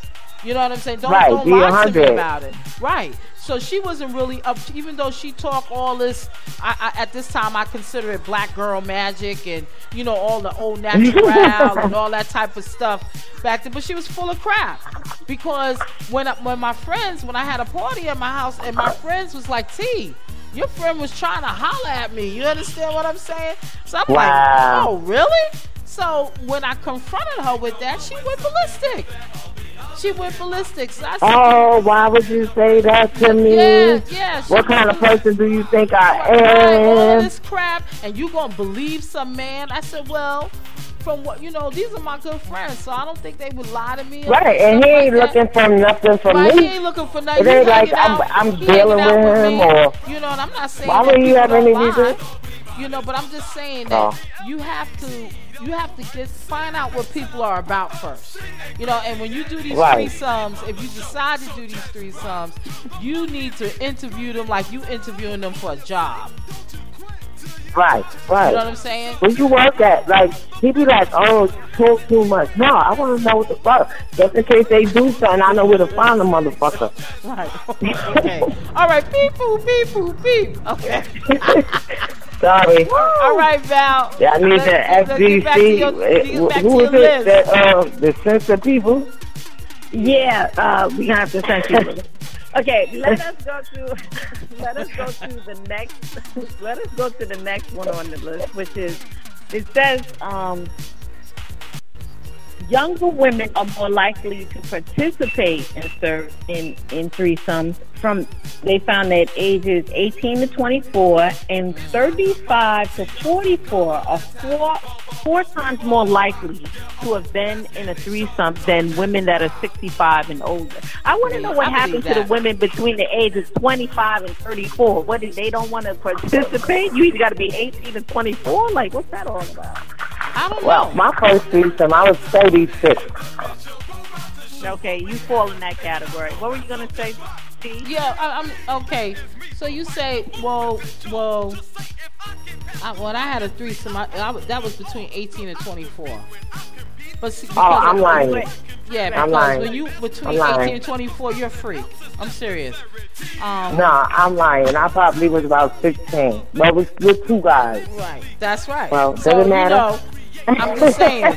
You know what I'm saying? Don't Right, don't lie to me about it. Right. So she wasn't really up, even though she talked all this. I, I, at this time, I consider it black girl magic and you know all the old natural and all that type of stuff back then. But she was full of crap because when I, when my friends, when I had a party at my house, and my friends was like, "T, your friend was trying to holler at me." You understand what I'm saying? So I'm Wow. like, "Oh, really?" So when I confronted her with that, she went ballistic. She went ballistic. So said, Oh, why would you say that to me? Yeah, yeah. What kind of person do you think I Right, all am? this crap, and you gonna believe some man? I said, well, from what you know, these are my good friends, so I don't think they would lie to me. Right, and he ain't like looking for nothing from Right, he me. ain't looking for nothing. It ain't like I'm- out- I'm dealing with him or- you know. And I'm not saying Why would he people have any reason? You know, but I'm just saying that Oh. you have to you have to get find out what people are about first. You know, and when you do these Right. threesomes, if you decide to do these threesomes, you need to interview them like you interviewing them for a job. Right, right. You know what I'm saying? When you work at? Like, he be like, oh, talk too much. No, I want to know what the fuck. Just in case they do something, I know where to find the motherfucker. Right. okay. All right. Beep boop beep boop beep. Okay. Sorry. All right, Val. Yeah, I need Let's- the let's get back to FCC. your- let's get back Who to is your it? That, uh, the sense of people? Yeah, uh, we gonna have to send you. Okay, let us go to let us go to the next let us go to the next one on the list, which is it says um, younger women are more likely to participate in serve in in threesomes. From they found that ages 18 to 24 and 35 to 44 are four four times more likely to have been in a threesome than women that are 65 and older. I want to know what I happened to the women between the ages 25 and 34. What is they don't want to participate? You either got to be 18 and 24. Like what's that all about? I don't Well, know. my first threesome, I was 36. Okay, you fall in that category. What were you gonna say, Steve? Yeah, I, I'm okay. So you say, well, well, I, when I had a threesome, I, I, that was between 18 and 24. But see, because Oh, I'm of- lying. Yeah, I'm because lying. when you between I'm lying. 18 and 24, you're a freak. I'm serious. Um, No, I'm lying. I probably was about 16. But with, with two guys. Right. That's right. Well, so, doesn't matter. You know, I'm just saying,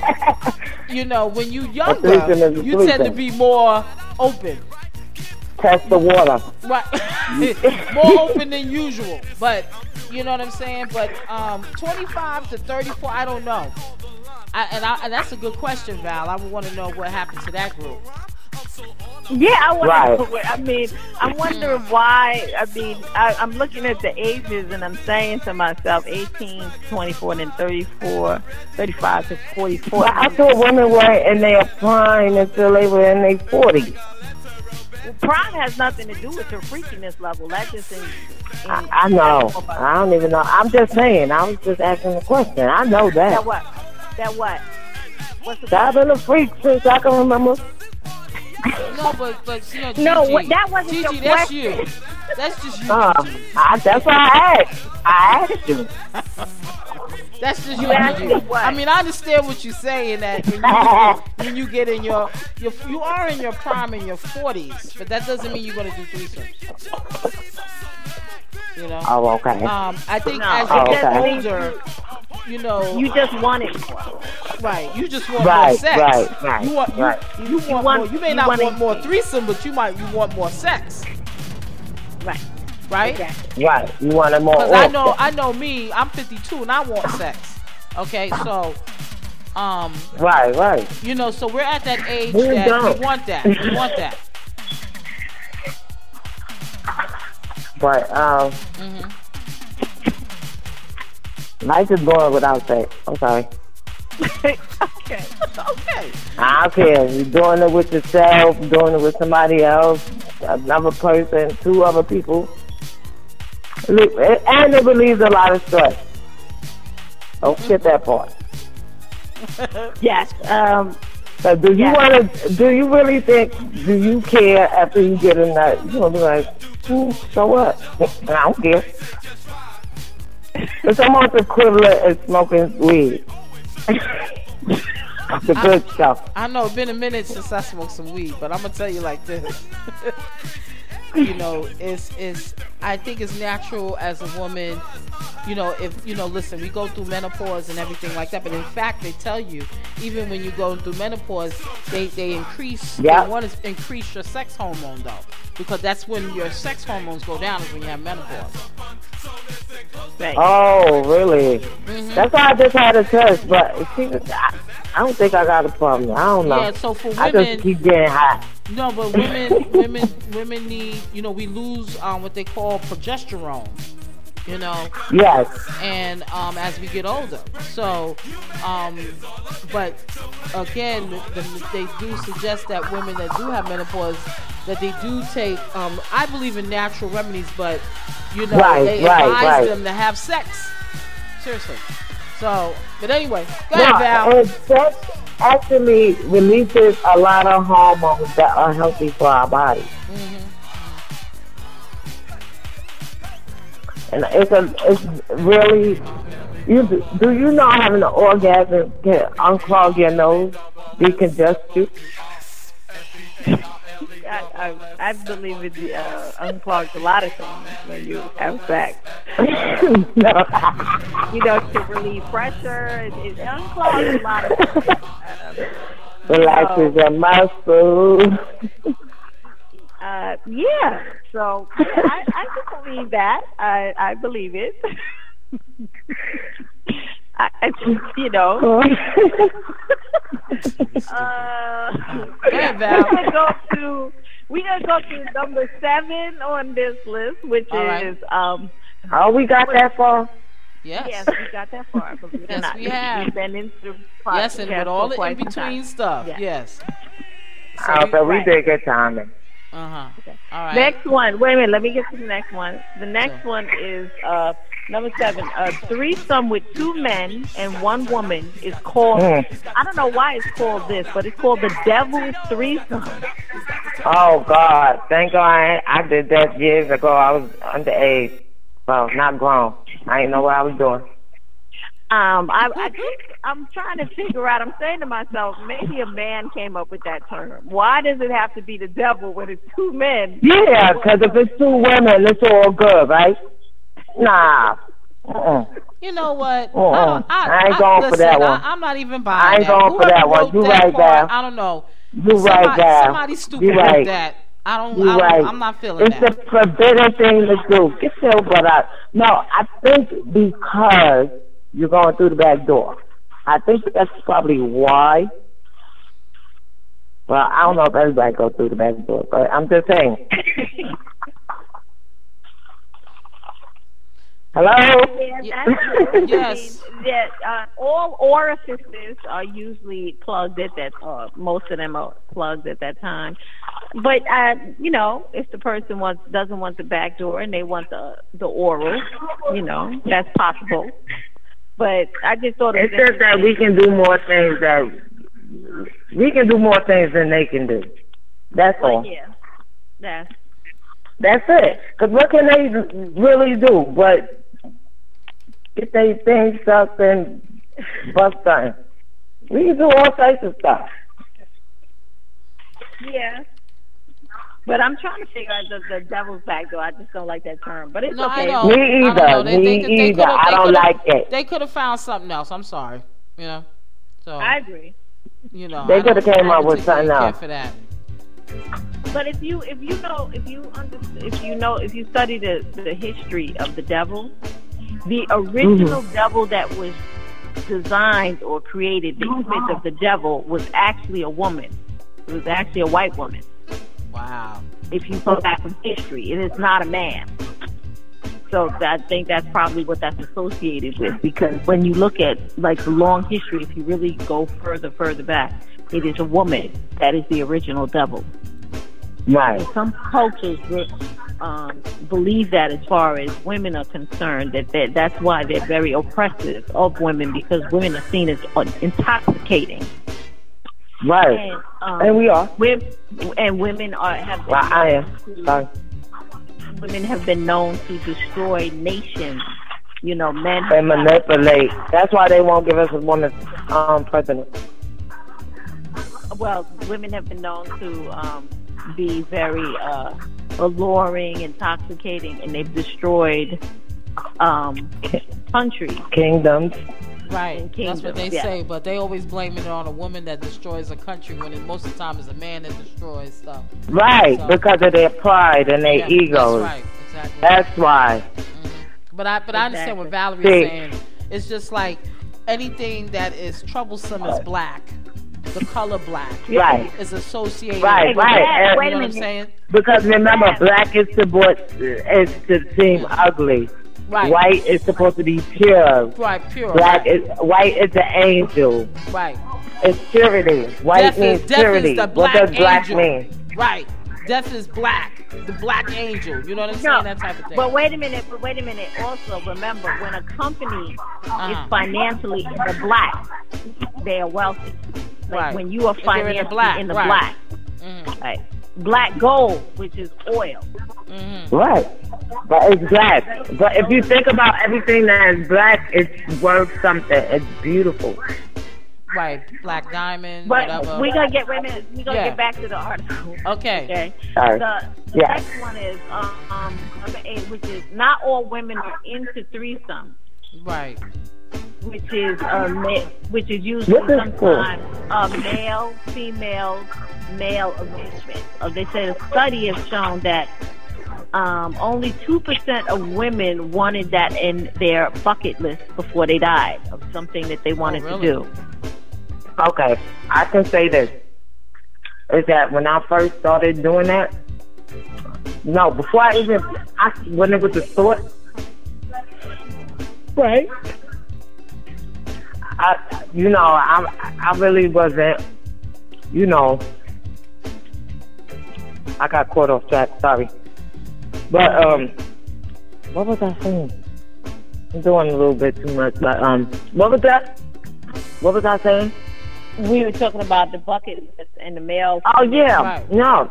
you know, when you younger, you tend to be more open. Test the water. Right. more open than usual. But you know what I'm saying? But um 25 to 34, I don't know. I, and, I, and that's a good question, Val. I would want to know what happened to that group. Yeah, I want Right. I mean, I'm wondering why. I mean, I, I'm looking at the ages and I'm saying to myself, 18 24, and then 34, 35 to 44. But I thought women weren't in their prime until they were in their 40s. Well, Prime has nothing to do with your freakiness level. That just in, in, I, I know. I don't even know. I'm just saying. I was just asking a question. I know That that. what? That what? What's the I've been a freak since I can remember. No, but but you know, Gigi, No, what- that wasn't Gigi, your that's question. you. That's just you. Uh, I, that's why I asked. I asked you. That's just you. You. I mean, I understand what you're saying that when you, get, when you get in your, your you are in your prime in your 40s, but that doesn't mean you're gonna do threesomes. You know. Oh, okay. Um, I think No, as you Oh, get okay. older, you know, You just want it right. You just want more sex. right, right, You want, you, right. you, want, want- more. You may you not want want more threesome, but you might you want more sex, Right. right? Exactly. Right. You wanted more. Because I know. I know me. I'm 52 and I want sex. Okay, so, um, Right, right. you know, so we're at that age Who that don't? we want that. We want that. But um, hmm life is boring without sex. I'm sorry. okay. Okay. I don't care. You're doing it with yourself, doing it with somebody else, another person, two other people. And it relieves a lot of stress. Don't skip that part. Yes. Um. So do you Yeah. want to? Do you really think? Do you care after you get in that? You know, be like, "Hmm, so what? I don't care. It's almost equivalent as smoking weed. the good stuff. I know it's been a minute since I smoked some weed, but I'm gonna tell you like this. you know, it's it's I think it's natural as a woman, you know, if you know, listen, we go through menopause and everything like that, but in fact they tell you, even when you go through menopause, they, they increase Yeah. they want to increase your sex hormone though. Because that's when your sex hormones go down is when you have menopause. Right. Oh, really? Mhm. That's why I just had a test, but she was, I, I don't think I got a problem. I don't know. Yeah, so for I women, just keep getting hot. no, but women, women, women need, you know, we lose um, what they call progesterone, you know, Yes. and um, as we get older. So, um, but again, the, they do suggest that women that do have menopause that they do take. Um, I believe in natural remedies, but you know, Right, they right, advise right. them to have sex. Seriously. So, but anyway, go ahead, Val. and sex actually releases a lot of hormones that are healthy for our body. Mhm. And it's a, it's really, you do, do you know having an orgasm can unclog your nose, decongest you? I, I, I believe it uh, unclogs a lot of things when you have sex. You know, to relieve pressure, it, it unclogs a lot of things. Um, Relaxes your muscles. Uh, yeah. So I, I can believe that. I, I believe it. I, I, you know. Uh, ahead, Val. We're gonna go to we're gonna go to number seven on this list, which All right. is um. oh, we got that far? Yes. Yes, we got that far. Believe it or Yes, not. we have. We've been into Yes, and podcast with all the in between stuff. Yeah. Yes. Oh, so we Right. did good timing. Uh huh. All right. Next one. Wait a minute. Let me get to the next one. The next one is uh, number seven. A threesome with two men and one woman is called. Mm. I don't know why it's called this, but it's called the devil's threesome. Oh God! Thank God I, I did that years ago. I was underage, well, not grown. I didn't know what I was doing. Um, I, I think I'm trying to figure out. I'm saying to myself, maybe a man came up with that term. Why does it have to be the devil when it's two men? Yeah, because if it's two women, it's all good, right? Nah. Uh-uh. You know what? Uh-uh. I, don't, I, I ain't I- going for listen, that one. I, am not even buying I ain't that. going for that one. wrote You that right part, there. I don't know. You right somebody, there. somebody stupid You right. that. I don't. You I don't right. I'm not feeling that. It's a forbidden thing to do. Get your butt out. No, I think because you're going through the back door. I think that's probably why. Well, I don't know if everybody goes through the back door, but I'm just saying. Hello? Yeah, that's. Yes. I mean, that uh, all orifices are usually plugged at that. Uh, most of them are plugged at that time. But uh, you know, if the person wants doesn't want the back door and they want the the oral, you know, that's possible. But I just thought it It's was just that we can do more things that we can do more things than they can do. That's all. yeah, that's That's it. Because what can they really do but get their things sucked and bust something? We can do all types of stuff. yeah. But I'm trying to figure out the, the devil's back door. I just don't like that term. But it's No, okay. know. Me I don't either. They- Me they- they either. could've- I don't like it. They could have found something else. I'm sorry. You know. So I agree. you know. They coulda came up with something else. for that. But if you if you know if you under, if you know if you study the the history of the devil, the mm-hmm. original devil that was designed or created, the oh, image of the devil was actually a woman. It was actually a white woman. Wow. If you go back in history, it is not a man. So I think that's probably what that's associated with. Because when you look at like the long history, if you really go further further back, it is a woman that is the original devil. Right. some cultures um, believe that as far as women are concerned that that that's why they're very oppressive of women because women are seen as uh, intoxicating Right. and um, And we are. and women are have been Well, I am. Sorry. women have been known to destroy nations you know men They manipulate. That's why they won't give us a woman um, president. well women have been known to um, be very uh, alluring intoxicating and they've destroyed um, countries Kingdoms. Right. in That's what they yeah. say, but they always blame it on a woman that destroys a country when it, most of the time it's a man that destroys stuff. Right. So- Because of their pride and their Yeah, egos. That's right. Exactly. That's why. Mhm. But I but I understand what Exactly. Valerie's See. saying. It's just like anything that is troublesome is black. The color black Right. is associated Right, with right. black. And- You Wait a what I'm minute. saying? Because remember, black is supposed is to seem ugly. Right. White is supposed to be pure. Right, pure. Black is white is the angel. right. It's purity. White Death is, means purity. is the what black does black angel. mean? Right. Death is black. The black angel. You know what I'm No, saying? That type of thing. but wait a minute. But wait a minute. Also, remember when a company Uh-huh. is financially in the black, they are wealthy. Like Right. when you are If they're in the financially black, in the right. black, Mhm. right? Black gold, which is oil. Mhm. Right. But it's black. But if you think about everything that is black, it's worth something. It's beautiful. Right. Black diamond, But whatever. we gonna get wait a minute. We gonna Yeah. get back to the article. Okay. Okay. Sorry. The, the Yeah. next one is um, um number eight, which is not all women are into threesomes. Right. which is uh, ma- which is usually What is cool? sometimes a male, female, male arrangement. Uh, they said a study has shown that um, only two percent of women wanted that in their bucket list before they died of something that they wanted really? to do. Okay, I can say this. Is that when I first started doing that? No, before I even, I, when it was a thought, right? I, you know, I, I really wasn't, you know, I got caught off track. Sorry, but um, what was I saying? I'm doing a little bit too much, but um, what was that? What was I saying? We were talking about the bucket list and the male. Oh yeah, Right. no,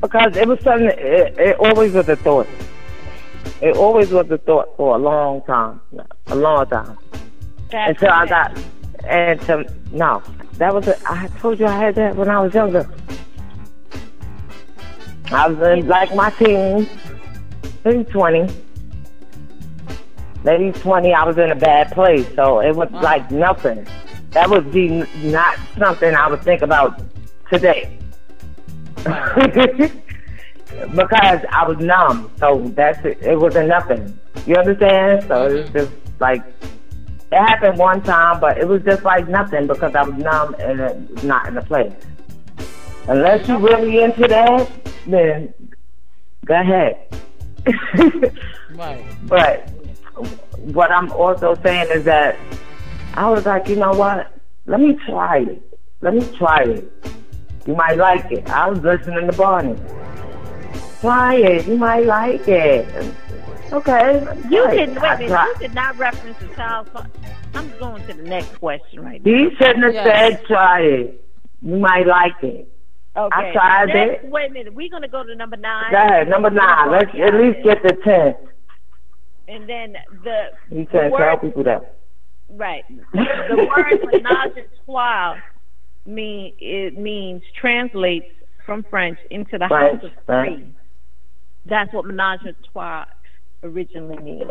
because it was something. It, it always was a thought. It always was a thought for a long time, a long time. That's Until I got, and to, no, that was. A, I told you I had that when I was younger. I was in like my teens, maybe twenty. Maybe twenty. I was in a bad place, so it was like nothing. That would be not something I would think about today. because I was numb, so that's it. It wasn't nothing. You understand? So it's mm-hmm. just like it happened one time, but it was just like nothing because I was numb and it not in the place. Unless you're really into that, then go ahead. Right. But what I'm also saying is that I was like, you know what? Let me try it. Let me try it. You might like it. I was listening to Barney. Try it. You might like it. Okay. You try did it. wait I a minute. You did not reference the child. I'm going to the next question right now. He shouldn't have Yes. said try it. You might like it. Okay. I tried next, it. Wait a minute. We're gonna go to number nine. Go ahead. Number nine. Let's at least get the ten. And then the You the can't tell word people that. Right. The word menage a trois mean it means translates from French into the French, house of right. three. That's what menage a trois originally means.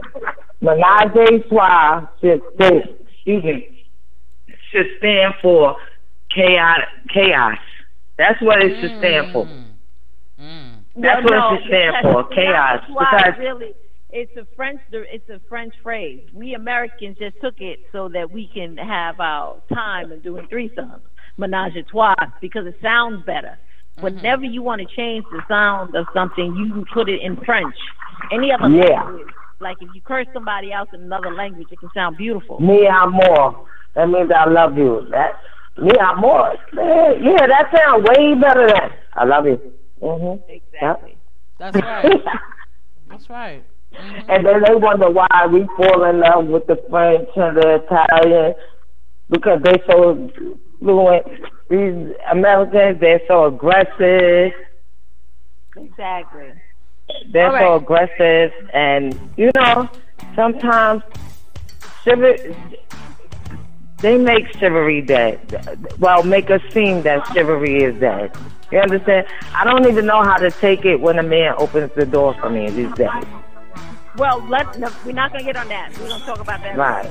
Menage a trois should say, excuse me, should stand for chaos. Chaos. That's what it should stand for. Mm. That's Well, what no, it should stand for. Chaos. a Because really, it's a French. It's a French phrase. We Americans just took it so that we can have our time of doing threesomes, menage a trois, because it sounds better. Whenever you want to change the sound of something, you can put it in French. Any other Yeah. language, like if you curse somebody else in another language, it can sound beautiful. me amor. That means I love you. That me amor. Man, Yeah, that sounds way better than I love you. Mhm. Exactly. That's right. That's right. And then they wonder why we fall in love with the French and the Italian because they're so fluent. These Americans, they're so aggressive. Exactly. They're All so aggressive, and you know, sometimes chivalry. They make chivalry dead. Well, make us seem that chivalry is dead. You understand? I don't even know how to take it when a man opens the door for me these days. Well, let no, we're not gonna get on that. We're gonna talk about that. Right.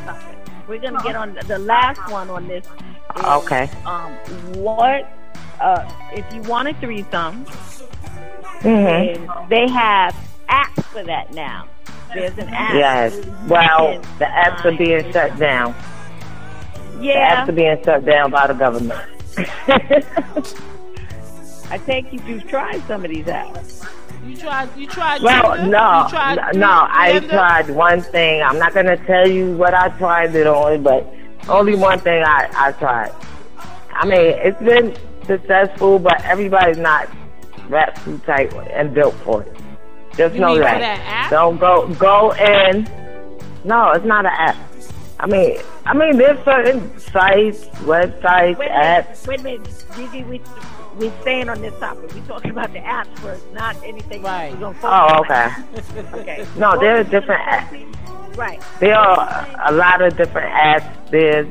We're gonna get on the, the last one on this. is, Okay. Um, what uh, if you want a threesome? hmm they have apps for that now. There's an app. Yes. Well, the apps are being shut down. Yeah. The apps are being shut down by the government. I take you to try some of these apps. You tried. You tried. well, Tinder? no, You tried no, no. I Tinder? tried one thing. I'm not gonna tell you what I tried it on, but only one thing I I tried. I mean, it's been successful, but everybody's not wrapped too tight and built for it. Just You know mean for that. that app? Don't go go in. No, it's not an app. I mean, I mean, there's certain sites, websites, Wait a apps. minute, wait a minute, Gigi. We we staying on this topic. We're talking about the apps first, not anything. Right. We're gonna focus Oh, okay. Okay. No, What there are different apps. Right. There are a lot of different apps. There's,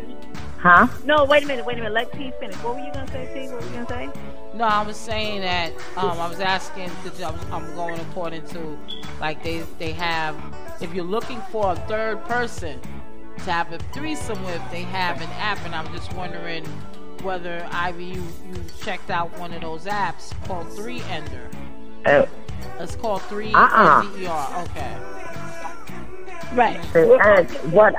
huh? No, wait a minute, wait a minute. Let T finish. What were you gonna say, T? What were you gonna say? No, I was saying that um, I was asking because I was, I'm going according to like they they have. If you're looking for a third person to have a threesome with, they have an app, and I'm just wondering whether Ivy you you checked out one of those apps called Three Ender. Uh, It's called Three Uh-uh. N D E R. Okay. Right. and what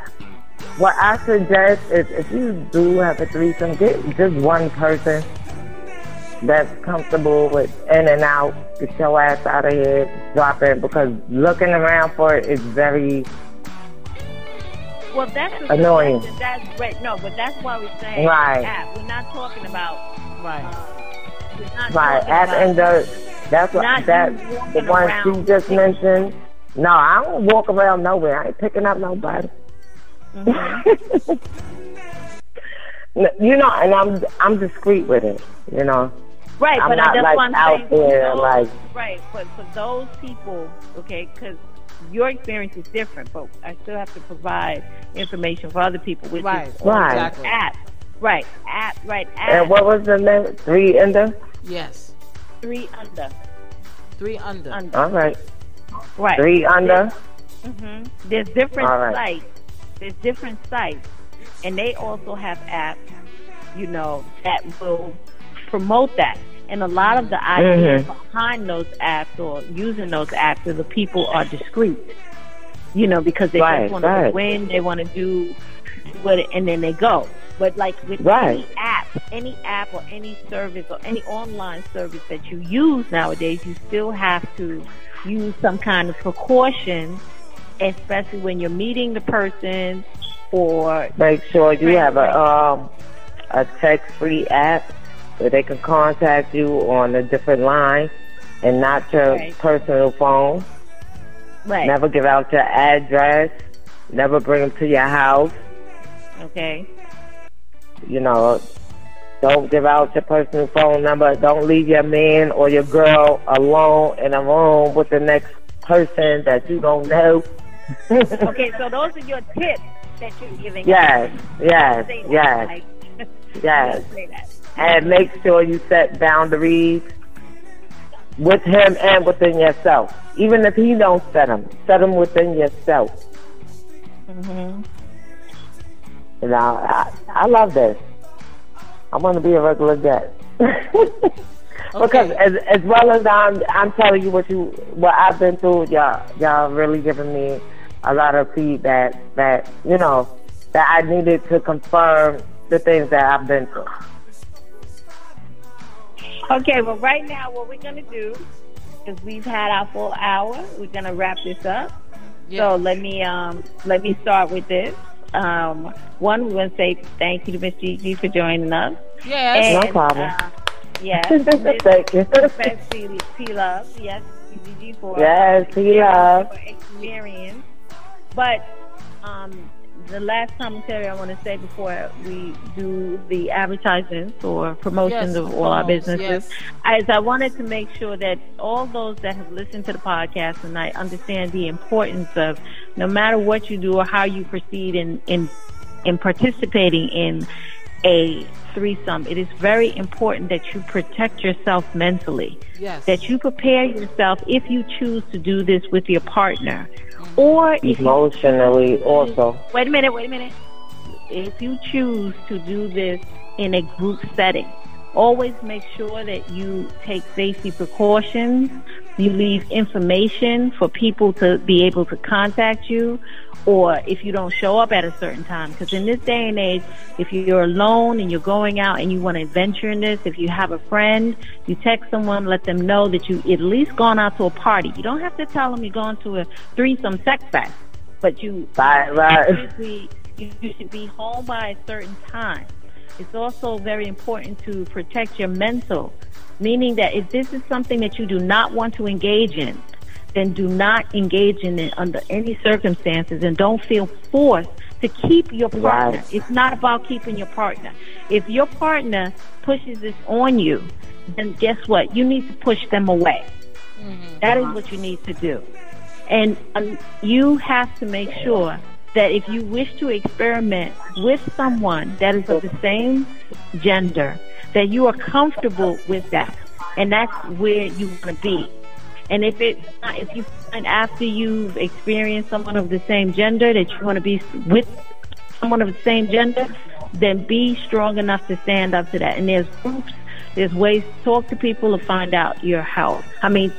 what I suggest is if you do have a threesome, get just one person that's comfortable with in and out. Get your ass out of here, drop it because looking around for it is very Well, that's the Annoying. That's, that's right. No, but that's why we're saying Right. app. We're not talking about. Right. We're not right. talking At about. and the that's what Not that the walking one around. she just mentioned. No, I don't walk around nowhere. I ain't picking up nobody. Mm-hmm. you know, and I'm I'm discreet with it. You know, Right, I'm but not, that's like, what I'm out saying. for there, those- like- right, but for those people, okay, because your experience is different, but I still have to provide information for other people, which Right. is Right. Exactly. app, right, app, right, app, and what was the name? Three under. Yes. three under, Three under. under, All right, right. three under. hmm There's different All right. sites. There's different sites, and they also have apps, you know, that will promote that. And a lot of the ideas behind those apps or using those apps is the people are discreet, you know, because they Right, just want to win, they want to do what, and then they go. But like with Right. any app, any app or any service or any online service that you use nowadays, you still have to use some kind of precaution, especially when you're meeting the person or Make sure you have a um a text free app where they can contact you on a different line and not your Right. personal phone. right. Never give out your address. Never bring them to your house. Okay. You know, don't give out your personal phone number. Don't leave your man or your girl alone in a room with the next person that you don't know. Okay, so those are your tips that you're giving. Yes, yes, yes, yes. And make sure you set boundaries with him and within yourself. Even if he don't set them, set them within yourself. hmm You know, I, I love this. I want to be a regular guest. Because Okay. as as well as I'm I'm telling you what you what I've been through, y'all y'all really giving me a lot of feedback that you know that I needed to confirm the things that I've been through. Okay, well, right now, what we're going to do is we've had our full hour. We're going to wrap this up. Yeah. So let me um, let me start with this. Um, one, we want to say thank you to Miss Gigi for joining us. yes. No problem. Uh, yes, Thank you. Miss P, P Love. Yes, Gigi for Yes, P Love. experience. But um, the last commentary I want to say before we do the advertisements or promotions Yes, of all our businesses yes. is I wanted to make sure that all those that have listened to the podcast and I understand the importance of no matter what you do or how you proceed in in in participating in a threesome, it is very important that you protect yourself mentally Yes. that you prepare yourself if you choose to do this with your partner. Or Emotionally also. wait a minute, wait a minute. If you choose to do this in a group setting, always make sure that you take safety precautions. You leave information for people to be able to contact you, or if you don't show up at a certain time. Because in this day and age, if you're alone and you're going out and you want to adventure in this, if you have a friend, you text someone, let them know that you at least gone out to a party. You don't have to tell them you're going to a threesome sex fest, but you, right, right. You, should be, you should be home by a certain time. It's also very important to protect your mental, meaning that if this is something that you do not want to engage in, then do not engage in it under any circumstances and don't feel forced to keep your partner. Right. It's not about keeping your partner. If your partner pushes this on you, then guess what? You need to push them away. Mm-hmm. That is what you need to do. And um, you have to make sure that if you wish to experiment with someone that is of the same gender, that you are comfortable with that. And that's where you want to be. And if it, if you find after you've experienced someone of the same gender that you want to be with someone of the same gender, then be strong enough to stand up to that. And there's groups, there's ways to talk to people to find out your health. I mean,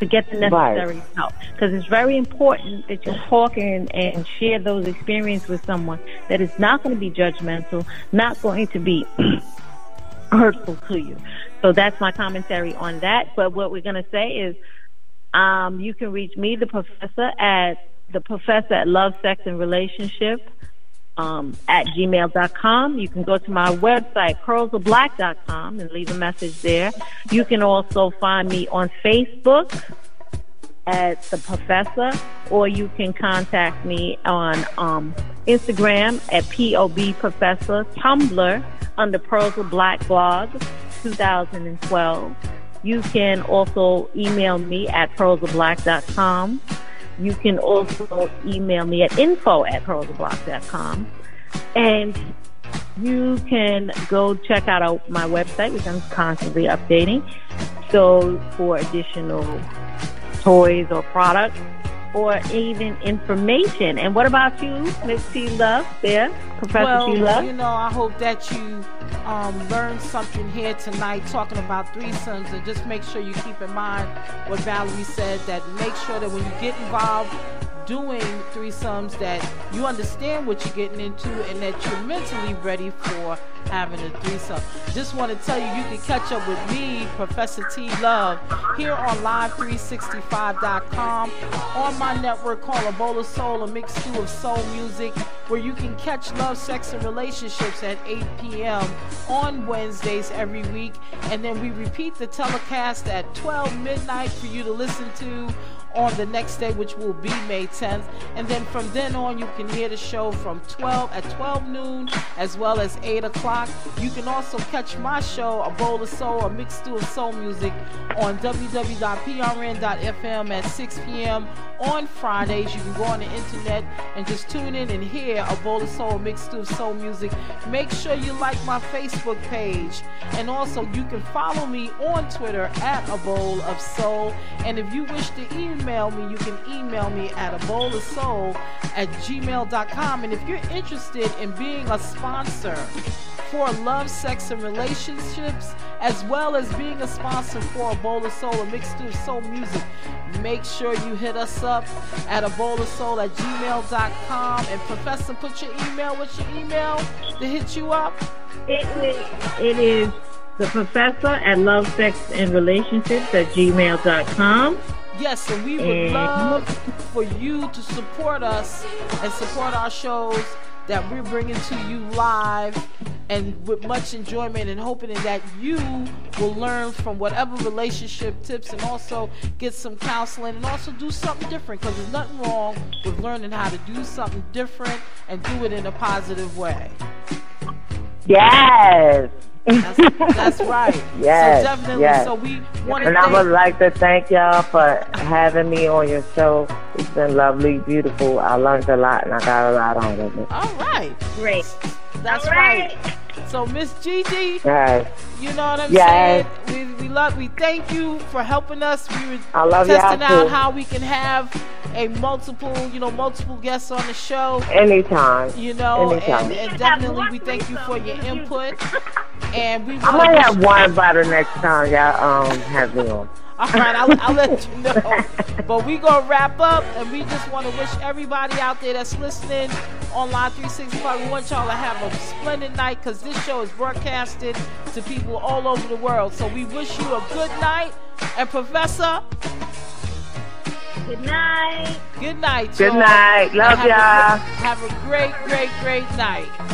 to get the necessary right. help. Because it's very important that you talk and, and share those experiences with someone that is not going to be judgmental, not going to be hurtful to you. So that's my commentary on that. But what we're going to say is, um, you can reach me, the professor, at the professor at Love, Sex, and Relationship um, at gmail.com. You can go to my website, pearlsofblack.com, and leave a message there. You can also find me on Facebook at the professor, or you can contact me on um, Instagram at POB Professor, Tumblr under Pearls of Black blog 2012. You can also email me at pearlsofblack.com. You can also email me at info at pearlsofblack.com. And you can go check out my website, which I'm constantly updating. So for additional toys or products, or even information. And what about you, Miss T Love? There, Professor well, T Love. You know, I hope that you um, learned something here tonight, talking about threesomes, and just make sure you keep in mind what Valerie said. That make sure that when you get involved doing threesomes that you understand what you're getting into and that you're mentally ready for having a threesome. Just want to tell you, you can catch up with me, Professor T Love, here on Live365.com on my network called A Bowl of Soul, a mixed stew of soul music, where you can catch Love, Sex, and Relationships at 8 p.m. on Wednesdays every week. And then we repeat the telecast at 12 midnight for you to listen to on the next day, which will be May 10th. And then from then on, you can hear the show from 12 at 12 noon as well as 8 o'clock. You can also catch my show, A Bowl of Soul, a mixed stew of soul music, on www.prn.fm at 6 p.m. on Fridays. You can go on the internet and just tune in and hear A Bowl of Soul, a mixed stew of soul music. Make sure you like my Facebook page. And also, you can follow me on Twitter at A Bowl of Soul. And if you wish to email email me, you can email me at a bowl of soul at gmail.com. And if you're interested in being a sponsor for love, sex, and relationships, as well as being a sponsor for a bowl of soul, a mixture of soul music, make sure you hit us up at a bowl of soul at gmail.com. And Professor, put your email. What's your email to hit you up? It is, it is the professor at love, sex, and relationships at gmail.com. Yes, and we would mm-hmm. love for you to support us and support our shows that we're bringing to you live and with much enjoyment and hoping that you will learn from whatever relationship tips and also get some counseling and also do something different because there's nothing wrong with learning how to do something different and do it in a positive way. Yes. That's, that's right. yes. So definitely. Yes. So we want to. And I would like to thank y'all for having me on your show. It's been lovely, beautiful. I learned a lot, and I got a lot out of it. All right. Great. That's All right. right. So Miss Gigi, yes. you know what I'm yes. saying? We, we love we thank you for helping us. We were I love testing out too. how we can have a multiple, you know, multiple guests on the show. Anytime. You know, Anytime. and, and definitely we thank you for your input. And we I might have one by the next time y'all um have me on. All right, I'll, I'll let you know. But we gonna wrap up, and we just want to wish everybody out there that's listening on Live 365. We want y'all to have a splendid night because this show is broadcasted to people all over the world. So we wish you a good night, and Professor. Good night. Good night. Good y'all. night. Love have y'all. A, have a great, great, great night.